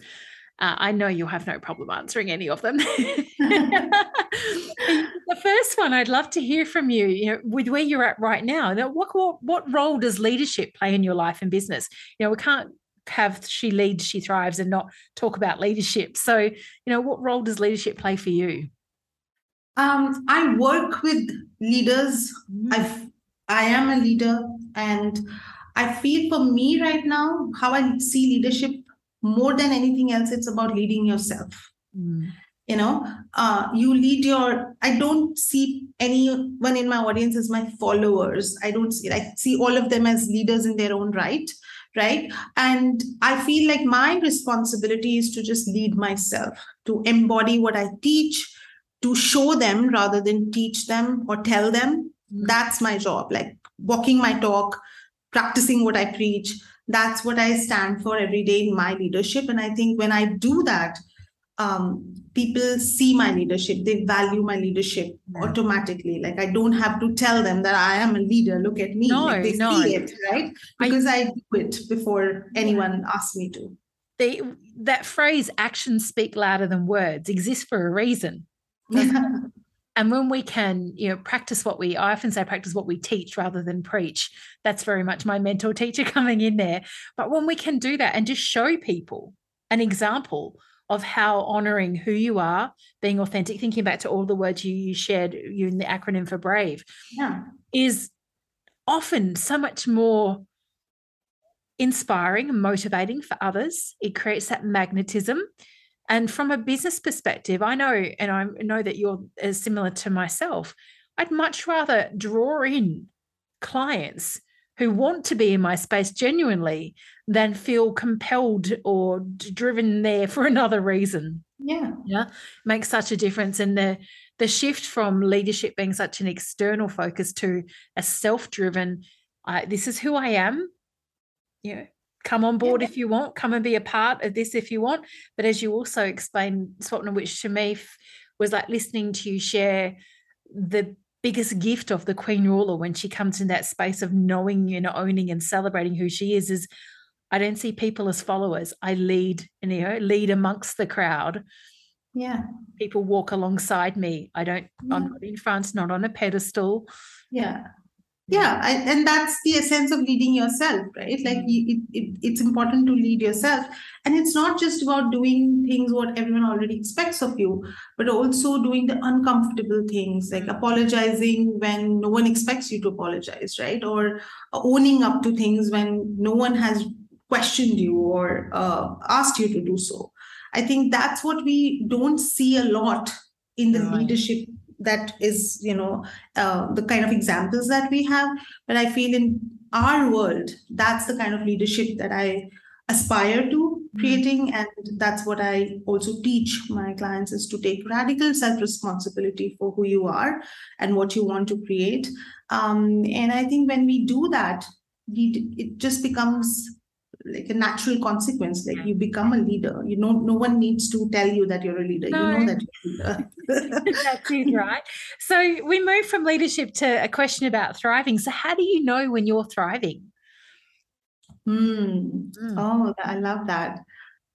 Uh, I know you'll have no problem answering any of them. [laughs] [laughs] the first one, I'd love to hear from you. You know, with where you're at right now. Now, what, what what role does leadership play in your life and business? You know, we can't have she leads, she thrives, and not talk about leadership. So, you know, what role does leadership play for you? Um, I work with leaders. Mm-hmm. I I am a leader, and I feel for me right now how I see leadership more than anything else it's about leading yourself mm. You know uh, you lead your i don't see anyone in my audience as my followers i don't see i see all of them as leaders in their own right right and i feel like my responsibility is to just lead myself to embody what i teach to show them rather than teach them or tell them mm. that's my job like walking my talk practicing what i preach that's what I stand for every day in my leadership. And I think when I do that, um, people see my leadership, they value my leadership automatically. Like I don't have to tell them that I am a leader. Look at me. No, like they no. see it, right? Because I, I do it before anyone asks me to. The, that phrase actions speak louder than words exists for a reason. [laughs] and when we can you know practice what we i often say practice what we teach rather than preach that's very much my mentor teacher [laughs] coming in there but when we can do that and just show people an example of how honoring who you are being authentic thinking back to all the words you, you shared you in the acronym for brave yeah. is often so much more inspiring and motivating for others it creates that magnetism and from a business perspective, I know, and I know that you're as similar to myself. I'd much rather draw in clients who want to be in my space genuinely than feel compelled or driven there for [laughs] another reason. Yeah. Yeah. Makes such a difference. And the the shift from leadership being such an external focus to a self-driven, this is who I am. You know, come on board yeah. if you want, come and be a part of this if you want. But as you also explained, Swapna, which to me was like listening to you share the biggest gift of the Queen Ruler when she comes in that space of knowing and owning and celebrating who she is, is I don't see people as followers. I lead, you know, lead amongst the crowd. Yeah. People walk alongside me. I don't, yeah. I'm not in front, not on a pedestal. Yeah yeah I, and that's the essence of leading yourself right? Like you, it, it, it's important to lead yourself. And it's not just about doing things what everyone already expects of you but also doing the uncomfortable things like mm-hmm. apologizing when no one expects you to apologize right? Or uh, owning up to things when no one has questioned you or uh, asked you to do so. I think that's what we don't see a lot in the right. leadership that is you know uh, the kind of examples that we have. But i feel in our world that's the kind of leadership that i aspire to mm-hmm. creating. And that's what i also teach my clients is to take radical self responsibility for who you are and what you want to create. Um, and i think when we do that it just becomes like a natural consequence like you become a leader. You know no one needs to tell you that you're a leader. No. you know that you're a leader. [laughs] That's it right. So we move from leadership to a question about thriving. So how do you know when you're thriving? Mm. Mm. oh i love that.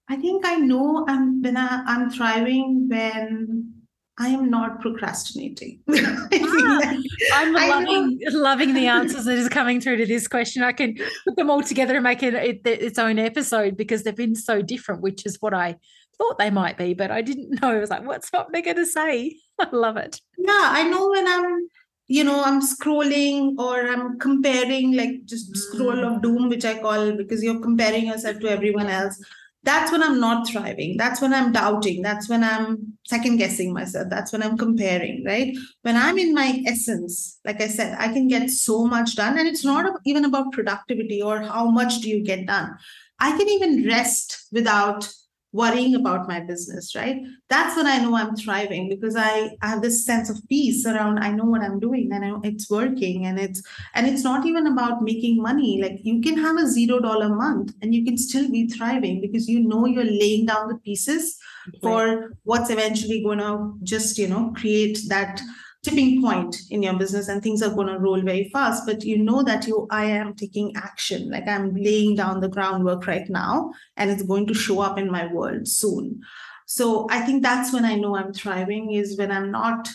I think i know i'm when I, i'm thriving when I am not procrastinating. [laughs] ah, I'm loving loving the answers that is coming through to this question. I can put them all together and make it, it its own episode because they've been so different, which is what I thought they might be, but I didn't [laughs] know. I was like, what's what they're going to say? [laughs] I love it. Yeah, I know when I'm, you know, I'm scrolling or I'm comparing, like just scroll of mm. doom, which I call because you're comparing yourself to everyone else that's when I'm not thriving. That's when I'm doubting. That's when I'm second guessing myself. That's when I'm comparing, right? When I'm in my essence, like I said, I can get so much done. And it's not even about productivity or how much do you get done. I can even rest without worrying about my business right? That's when i know i'm thriving because i, I have this sense of peace around i know what i'm doing and I, it's working and it's and it's not even about making money. Like you can have a zero dollar month and you can still be thriving because you know you're laying down the pieces for what's eventually going to just you know create that tipping point in your business and things are going to roll very fast but you know that you i am taking action like i'm laying down the groundwork right now and it's going to show up in my world soon. So i think that's when i know i'm thriving is when i'm not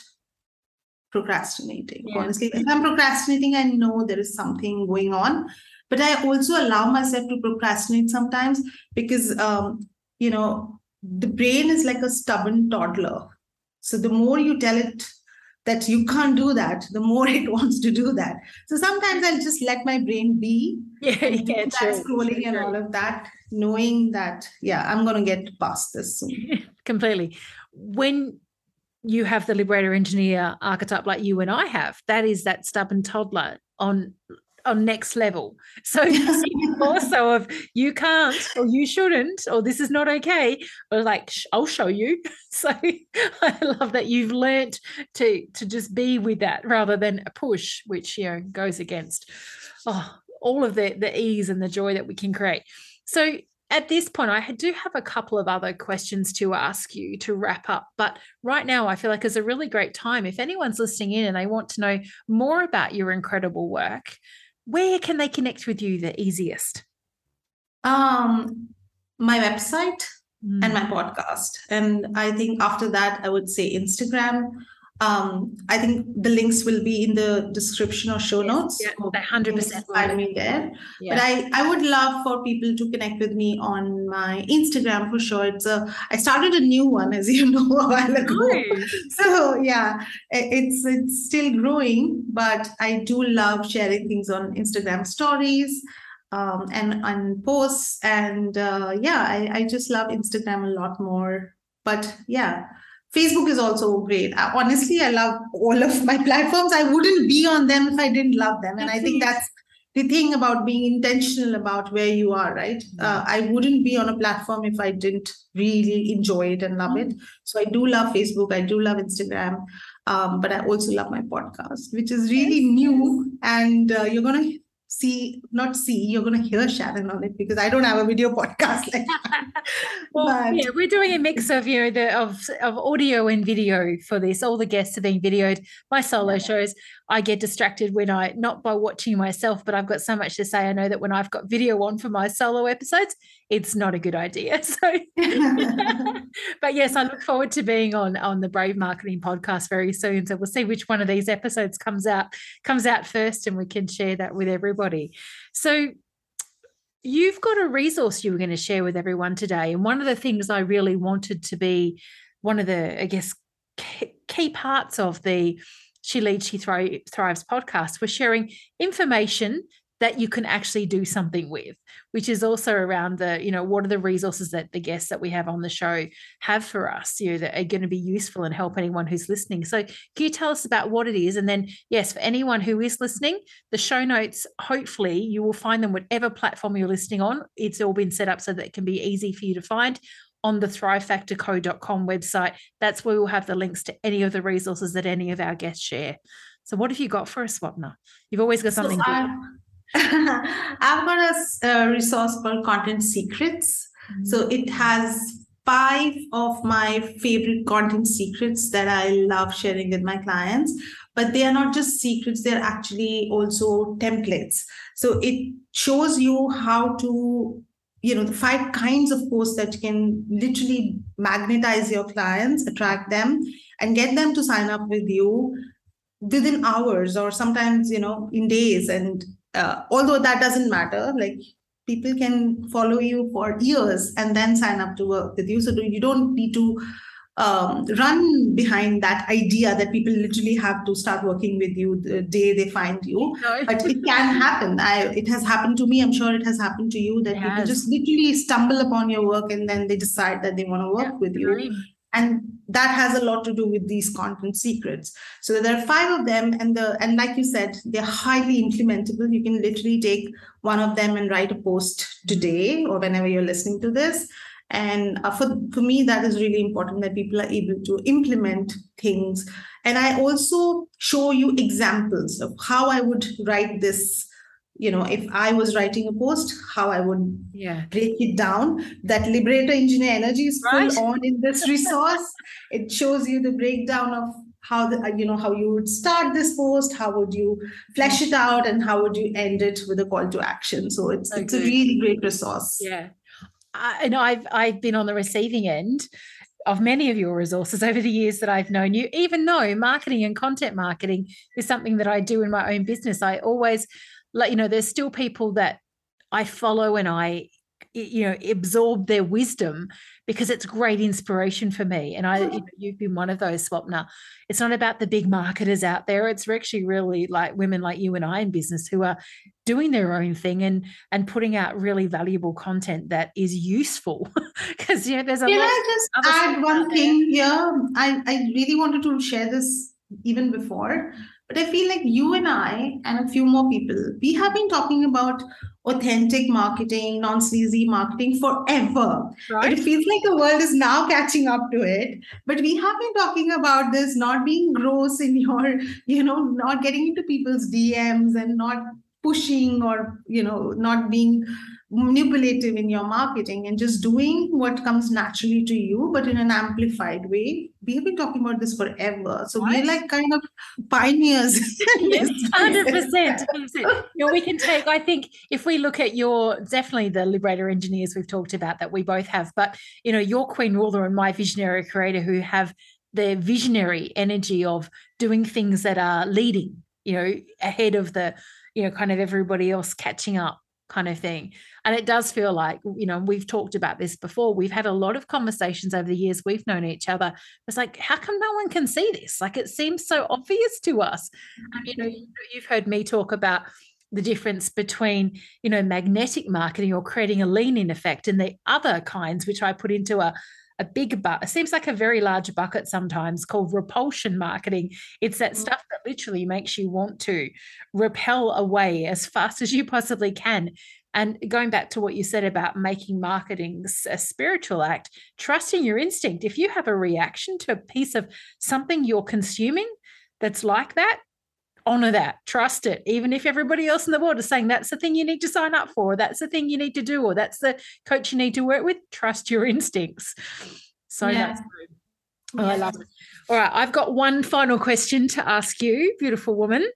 procrastinating yeah. honestly. If i'm procrastinating i know there is something going on but i also allow myself to procrastinate sometimes because um, you know the brain is like a stubborn toddler. So the more you tell it that you can't do that, the more [laughs] it wants to do that. So sometimes I'll just let my brain be. Yeah, yeah true, scrolling true, and all of that, knowing that, yeah, I'm going to get past this soon. [laughs] Completely. When you have the liberator engineer archetype like you and I have, that is that stubborn toddler on on next level. So also [laughs] of you can't or you shouldn't or this is not okay, but like I'll show you. [laughs] So I love that you've learnt to to just be with that rather than a push, which you know goes against oh, all of the the ease and the joy that we can create. So at this point, I do have a couple of other questions to ask you to wrap up. But right now, I feel like it's a really great time. If anyone's listening in and they want to know more about your incredible work, where can they connect with you the easiest? Um, my website mm. and my podcast. And I think after that, I would say Instagram. Um, I think the links will be in the description or show notes. Yeah, hundred percent find me there. Yeah. But I, I would love for people to connect with me on my Instagram for sure. It's a I started a new one, as you [laughs] know, a while ago. Nice. [laughs] So yeah, it's it's still growing, but I do love sharing things on Instagram stories um, and on posts. And uh, yeah, I, I just love Instagram a lot more. But yeah Facebook is also great. I, honestly, I love all of my [laughs] platforms. I wouldn't be on them if I didn't love them. And I think that's the thing about being intentional about where you are, right? Uh, I wouldn't be on a platform if I didn't really enjoy it and love it. Mm-hmm. So I do love Facebook. I do love Instagram. Um, but I also love my podcast, which is really new. And uh, you're going to see, not see, you're going to hear Shannon on it because I don't have a video podcast like [laughs] well, but... yeah, we're doing a mix of, you know, the, of, of audio and video for this. All the guests are being videoed. My solo yeah. shows, I get distracted when I, not by watching myself, but I've got so much to say. I know that when I've got video on for my solo episodes, it's not a good idea. [laughs] So, [laughs] but yes, I look forward to being on on the Brave Marketing podcast very soon. So we'll see which one of these episodes comes out comes out first, and we can share that with everybody. So you've got a resource you were going to share with everyone today, and one of the things I really wanted to be one of the, I guess, key parts of the she Leads, She Thrives podcast. We're sharing information that you can actually do something with, which is also around the, you know, what are the resources that the guests that we have on the show have for us, you know, that are going to be useful and help anyone who's listening. So can you tell us about what it is? And then, yes, for anyone who is listening, the show notes, hopefully you will find them whatever platform you're listening on. It's all been set up so that it can be easy for you to find on the thrivefactorco.com website. That's where we'll have the links to any of the resources that any of our guests share. So what have you got for us, Swapna? You've always got something so, [laughs] I've got a, a, resource called Content Secrets. Mm-hmm. So it has five of my favorite content secrets that I love sharing with my clients. But they are not just secrets, they're actually also templates. So it shows you how to you know the five kinds of posts that can literally magnetize your clients attract them and get them to sign up with you within hours or sometimes you know in days. And uh, although that doesn't matter like people can follow you for years and then sign up to work with you. So you don't need to um, run behind that idea that people literally have to start working with you the day they find you. [laughs] No. But it can happen. I, it has happened to me. I'm sure it has happened to you that yes. people just literally stumble upon your work and then they decide that they want to work yeah, with you. And that has a lot to do with these content secrets. So there are five of them, and the and like you said, they're highly implementable. You can literally take one of them and write a post today or whenever you're listening to this and uh, for, for me, that is really important that people are able to implement things. And I also show you examples of how I would write this. You know, if I was writing a post, how I would yeah. break it down. That liberator engineer energy is right. full on in this [laughs] resource. it shows you the breakdown of how the you know how you would start this post how would you flesh it out and how would you end it with a call to action so it's it's a really great resource yeah and I've I've been on the receiving end of many of your resources over the years that I've known you, even though marketing and content marketing is something that I do in my own business. I always let you know there's still people that I follow and I you know absorb their wisdom because it's great inspiration for me. And i you know, you've been one of those swapna. It's not about the big marketers out there. It's actually really like women like you and i in business who are doing their own thing and and putting out really valuable content that is useful. [laughs] Because you know there's a can i just add one thing here? I i really wanted to share this even before but I feel like you and I and a few more people, we have been talking about authentic marketing, non sleazy marketing forever. Right. It feels like the world is now catching up to it. But we have been talking about this not being gross in your, you know, not getting into people's DMs and not pushing or, you know, not being manipulative in your marketing and just doing what comes naturally to you, but in an amplified way. We have been talking about this forever. So what? we're like kind of pioneers. [laughs] yes, 100%. 100%. You know, we can take, I think, if we look at your, definitely the Liberator engineers we've talked about that we both have, but, you know, your Queen Ruler and my visionary creator who have the visionary energy of doing things that are leading, you know, ahead of the, you know, kind of everybody else catching up kind of thing. And it does feel like, you know, we've talked about this before. We've had a lot of conversations over the years we've known each other. It's like, how come no one can see this? Like it seems so obvious to us. And, you know, you've heard me talk about the difference between, you know, magnetic marketing or creating a lean in effect and the other kinds, which I put into a a big but It seems like a very large bucket sometimes called repulsion marketing. It's that stuff that literally makes you want to repel away as fast as you possibly can. And going back to what you said about making marketing a spiritual act, trusting your instinct. If you have a reaction to a piece of something you're consuming that's like that, honor that, trust it, even if everybody else in the world is saying that's the thing you need to sign up for, that's the thing you need to do, or that's the coach you need to work with, trust your instincts. So yeah. that's good. Oh, yeah. I love it. All right, I've got one final question to ask you, beautiful woman.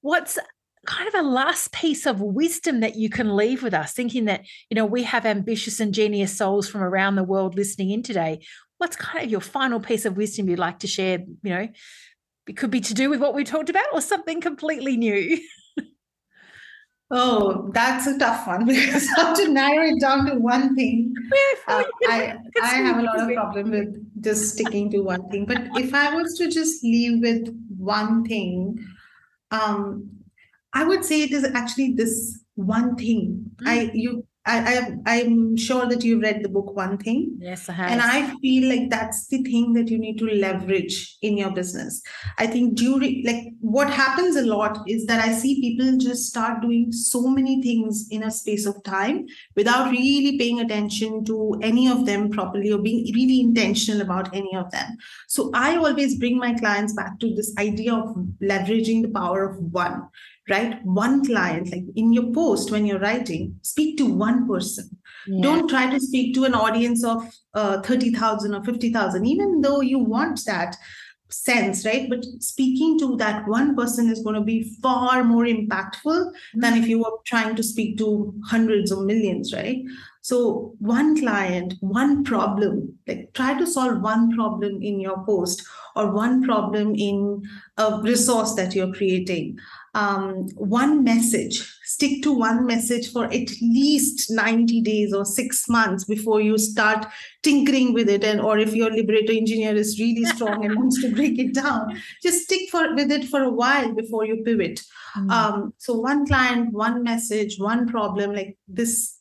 What's kind of a last piece of wisdom that you can leave with us, thinking that, you know, we have ambitious and genius souls from around the world listening in today. What's kind of your final piece of wisdom you'd like to share, you know, it could be to do with what we talked about or something completely new. Oh, that's a tough one [laughs] because how to narrow it down to one thing. [laughs] Uh, I, [laughs] I have a lot of problem with just sticking to one thing. But if I was to just leave with one thing, um, I would say it is actually this one thing. Mm. I you I, I am sure that you've read the book One Thing. Yes, I have. And I feel like that's the thing that you need to leverage in your business. I think during like what happens a lot is that I see people just start doing so many things in a space of time without really paying attention to any of them properly or being really intentional about any of them. So I always bring my clients back to this idea of leveraging the power of one right? One client, like in your post when you're writing, speak to one person. Yeah. Don't try to speak to an audience of uh, 30,000 or 50,000, even though you want that sense, right? But speaking to that one person is going to be far more impactful mm-hmm. than if you were trying to speak to hundreds of millions, right? So, one client, one problem, like try to solve one problem in your post or one problem in a resource that you're creating. Um, one message, stick to one message for at least 90 days or six months before you start tinkering with it. And or if your liberator engineer is really strong and wants to break it down, just stick for with it for a while before you pivot. Mm. Um, so one client, one message, one problem, like this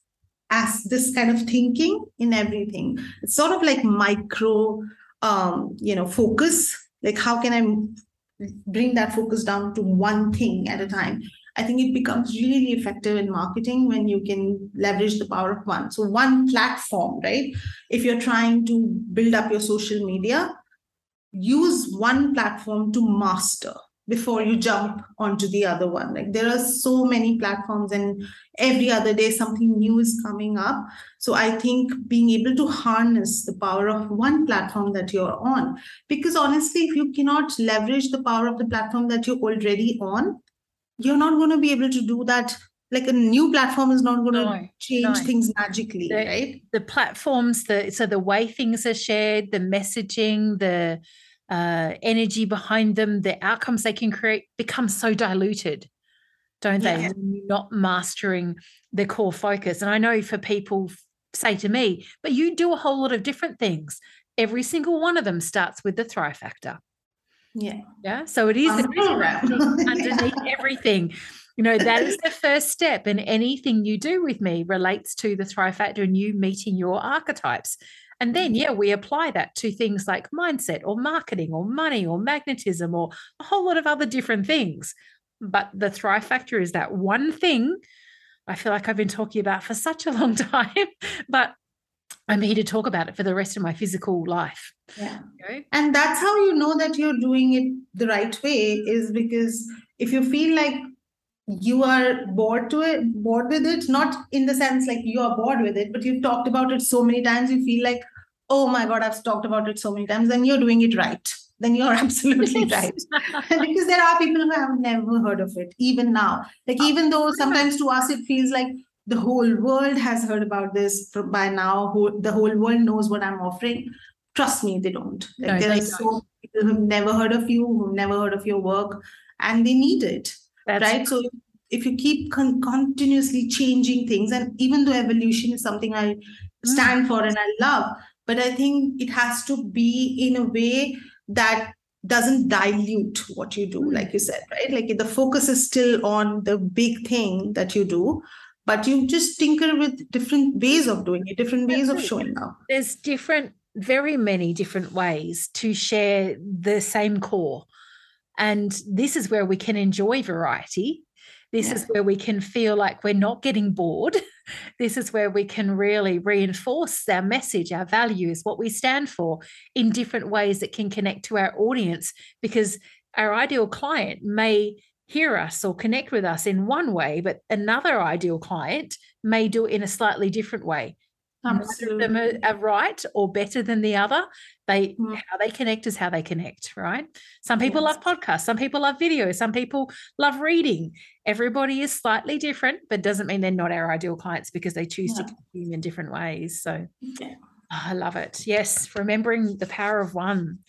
as this kind of thinking in everything. It's sort of like micro, um, you know, focus. Like how can I bring that focus down to one thing at a time? I think it becomes really effective in marketing when you can leverage the power of one. So one platform, right? If you're trying to build up your social media, use one platform to master before you jump onto the other one. Like there are so many platforms and every other day something new is coming up. So i think being able to harness the power of one platform that you're on because honestly if you cannot leverage the power of the platform that you're already on you're not going to be able to do that. Like a new platform is not going to no, change no. things magically the, right? the platforms the so the way things are shared the messaging the uh, energy behind them, the outcomes they can create become so diluted, don't yeah. they? Not mastering their core focus. And I know for people say to me, but you do a whole lot of different things. Every single one of them starts with the thrive factor. Yeah. Yeah. So it is [laughs] [laughs] underneath everything. You know, that is the first step. And anything you do with me relates to the thrive factor and you meeting your archetypes. And then, mm-hmm. yeah, we apply that to things like mindset or marketing or money or magnetism or a whole lot of other different things. But the Thrive Factor is that one thing I feel like I've been talking about for such a long [laughs] time, but I'm here to talk about it for the rest of my physical life. Yeah. And that's how you know that you're doing it the right way is because if you feel like you are bored to it bored with it not in the sense like you are bored with it but you've talked about it so many times you feel like oh my God, I've talked about it so many times, then you're doing it right. Then you're [laughs] absolutely right. because there are people who have never heard of it, even now. Like, even though sometimes to us it feels like the whole world has heard about this by now, who, the whole world knows what I'm offering. Trust me, they don't. Like, no, there are don't. so people who've never heard of you, who've never heard of your work, and they need it. That's right. So if you keep con- continuously changing things, and even though evolution is something I stand mm. for and I love, but i think it has to be in a way that doesn't dilute what you do like you said right? Like the focus is still on the big thing that you do but you just tinker with different ways of doing it different ways of showing up. There's different very many different ways to share the same core. And this is where we can enjoy variety. This yeah. is where we can feel like we're not getting bored [laughs] this is where we can really reinforce our message, our values, what we stand for in different ways that can connect to our audience because our ideal client may hear us or connect with us in one way, but another ideal client may do it in a slightly different way. Absolutely. Of them are, right or better than the other. They mm. how they connect is how they connect, right? Some people yes. love podcasts, some people love video, some people love reading. Everybody is slightly different, but doesn't mean they're not our ideal clients because they choose yeah. to consume in different ways. So yeah. Oh, I love it. Yes, remembering the power of one.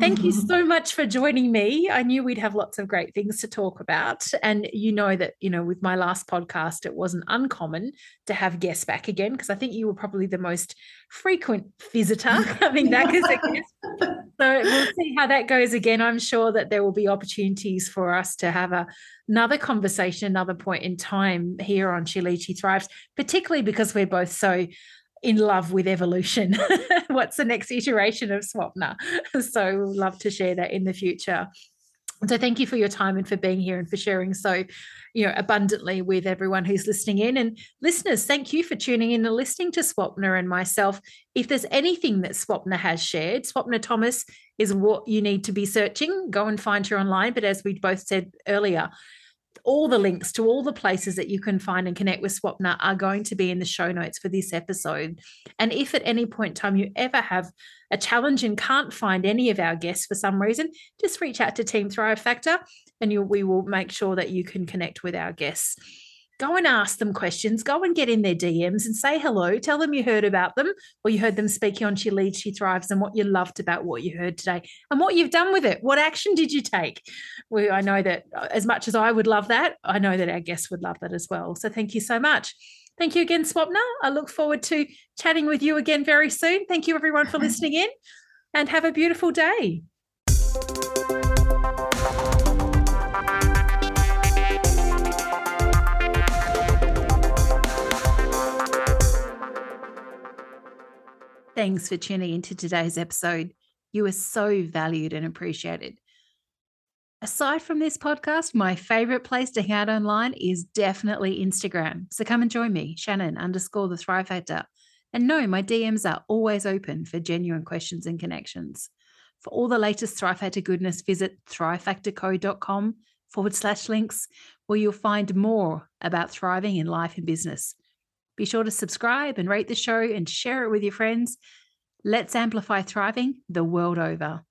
Thank you mm-hmm. so much for joining me. I knew we'd have lots of great things to talk about. And you know that, you know, with my last podcast, it wasn't uncommon to have guests back again because I think you were probably the most frequent visitor [laughs] coming back as a guest. So we'll see how that goes again. I'm sure that there will be opportunities for us to have a, another conversation, another point in time here on She Thrives, particularly because we're both so in love with evolution. [laughs] What's the next iteration of Swapna? [laughs] So we'll love to share that in the future. So thank you for your time and for being here and for sharing so, you know, abundantly with everyone who's listening in. And listeners, thank you for tuning in and listening to Swapna and myself. If there's anything that Swapna has shared, Swapna Thomas is what you need to be searching. Go and find her online. But as we both said earlier, all the links to all the places that you can find and connect with Swapna are going to be in the show notes for this episode. And if at any point in time you ever have a challenge and can't find any of our guests for some reason, just reach out to Team Thrive Factor and you, we will make sure that you can connect with our guests go and ask them questions, go and get in their DMs and say hello. Tell them you heard about them or you heard them speaking on She Leads, She Thrives and what you loved about what you heard today and what you've done with it. What action did you take? We, I know that uh, as much as I would love that, I know that our guests would love that as well. So thank you so much. Thank you again, Swapna. I look forward to chatting with you again very soon. Thank you, everyone, for [laughs] listening in and have a beautiful day. Thanks for tuning into today's episode. You are so valued and appreciated. Aside from this podcast, my favorite place to hang out online is definitely Instagram. So come and join me, Shannon underscore the Thrive Factor. And no, my DMs are always open for genuine questions and connections. For all the latest Thrive Factor goodness, visit thrivefactorco.com forward slash links, where you'll find more about thriving in life and business. Be sure to subscribe and rate the show and share it with your friends. Let's amplify thriving the world over.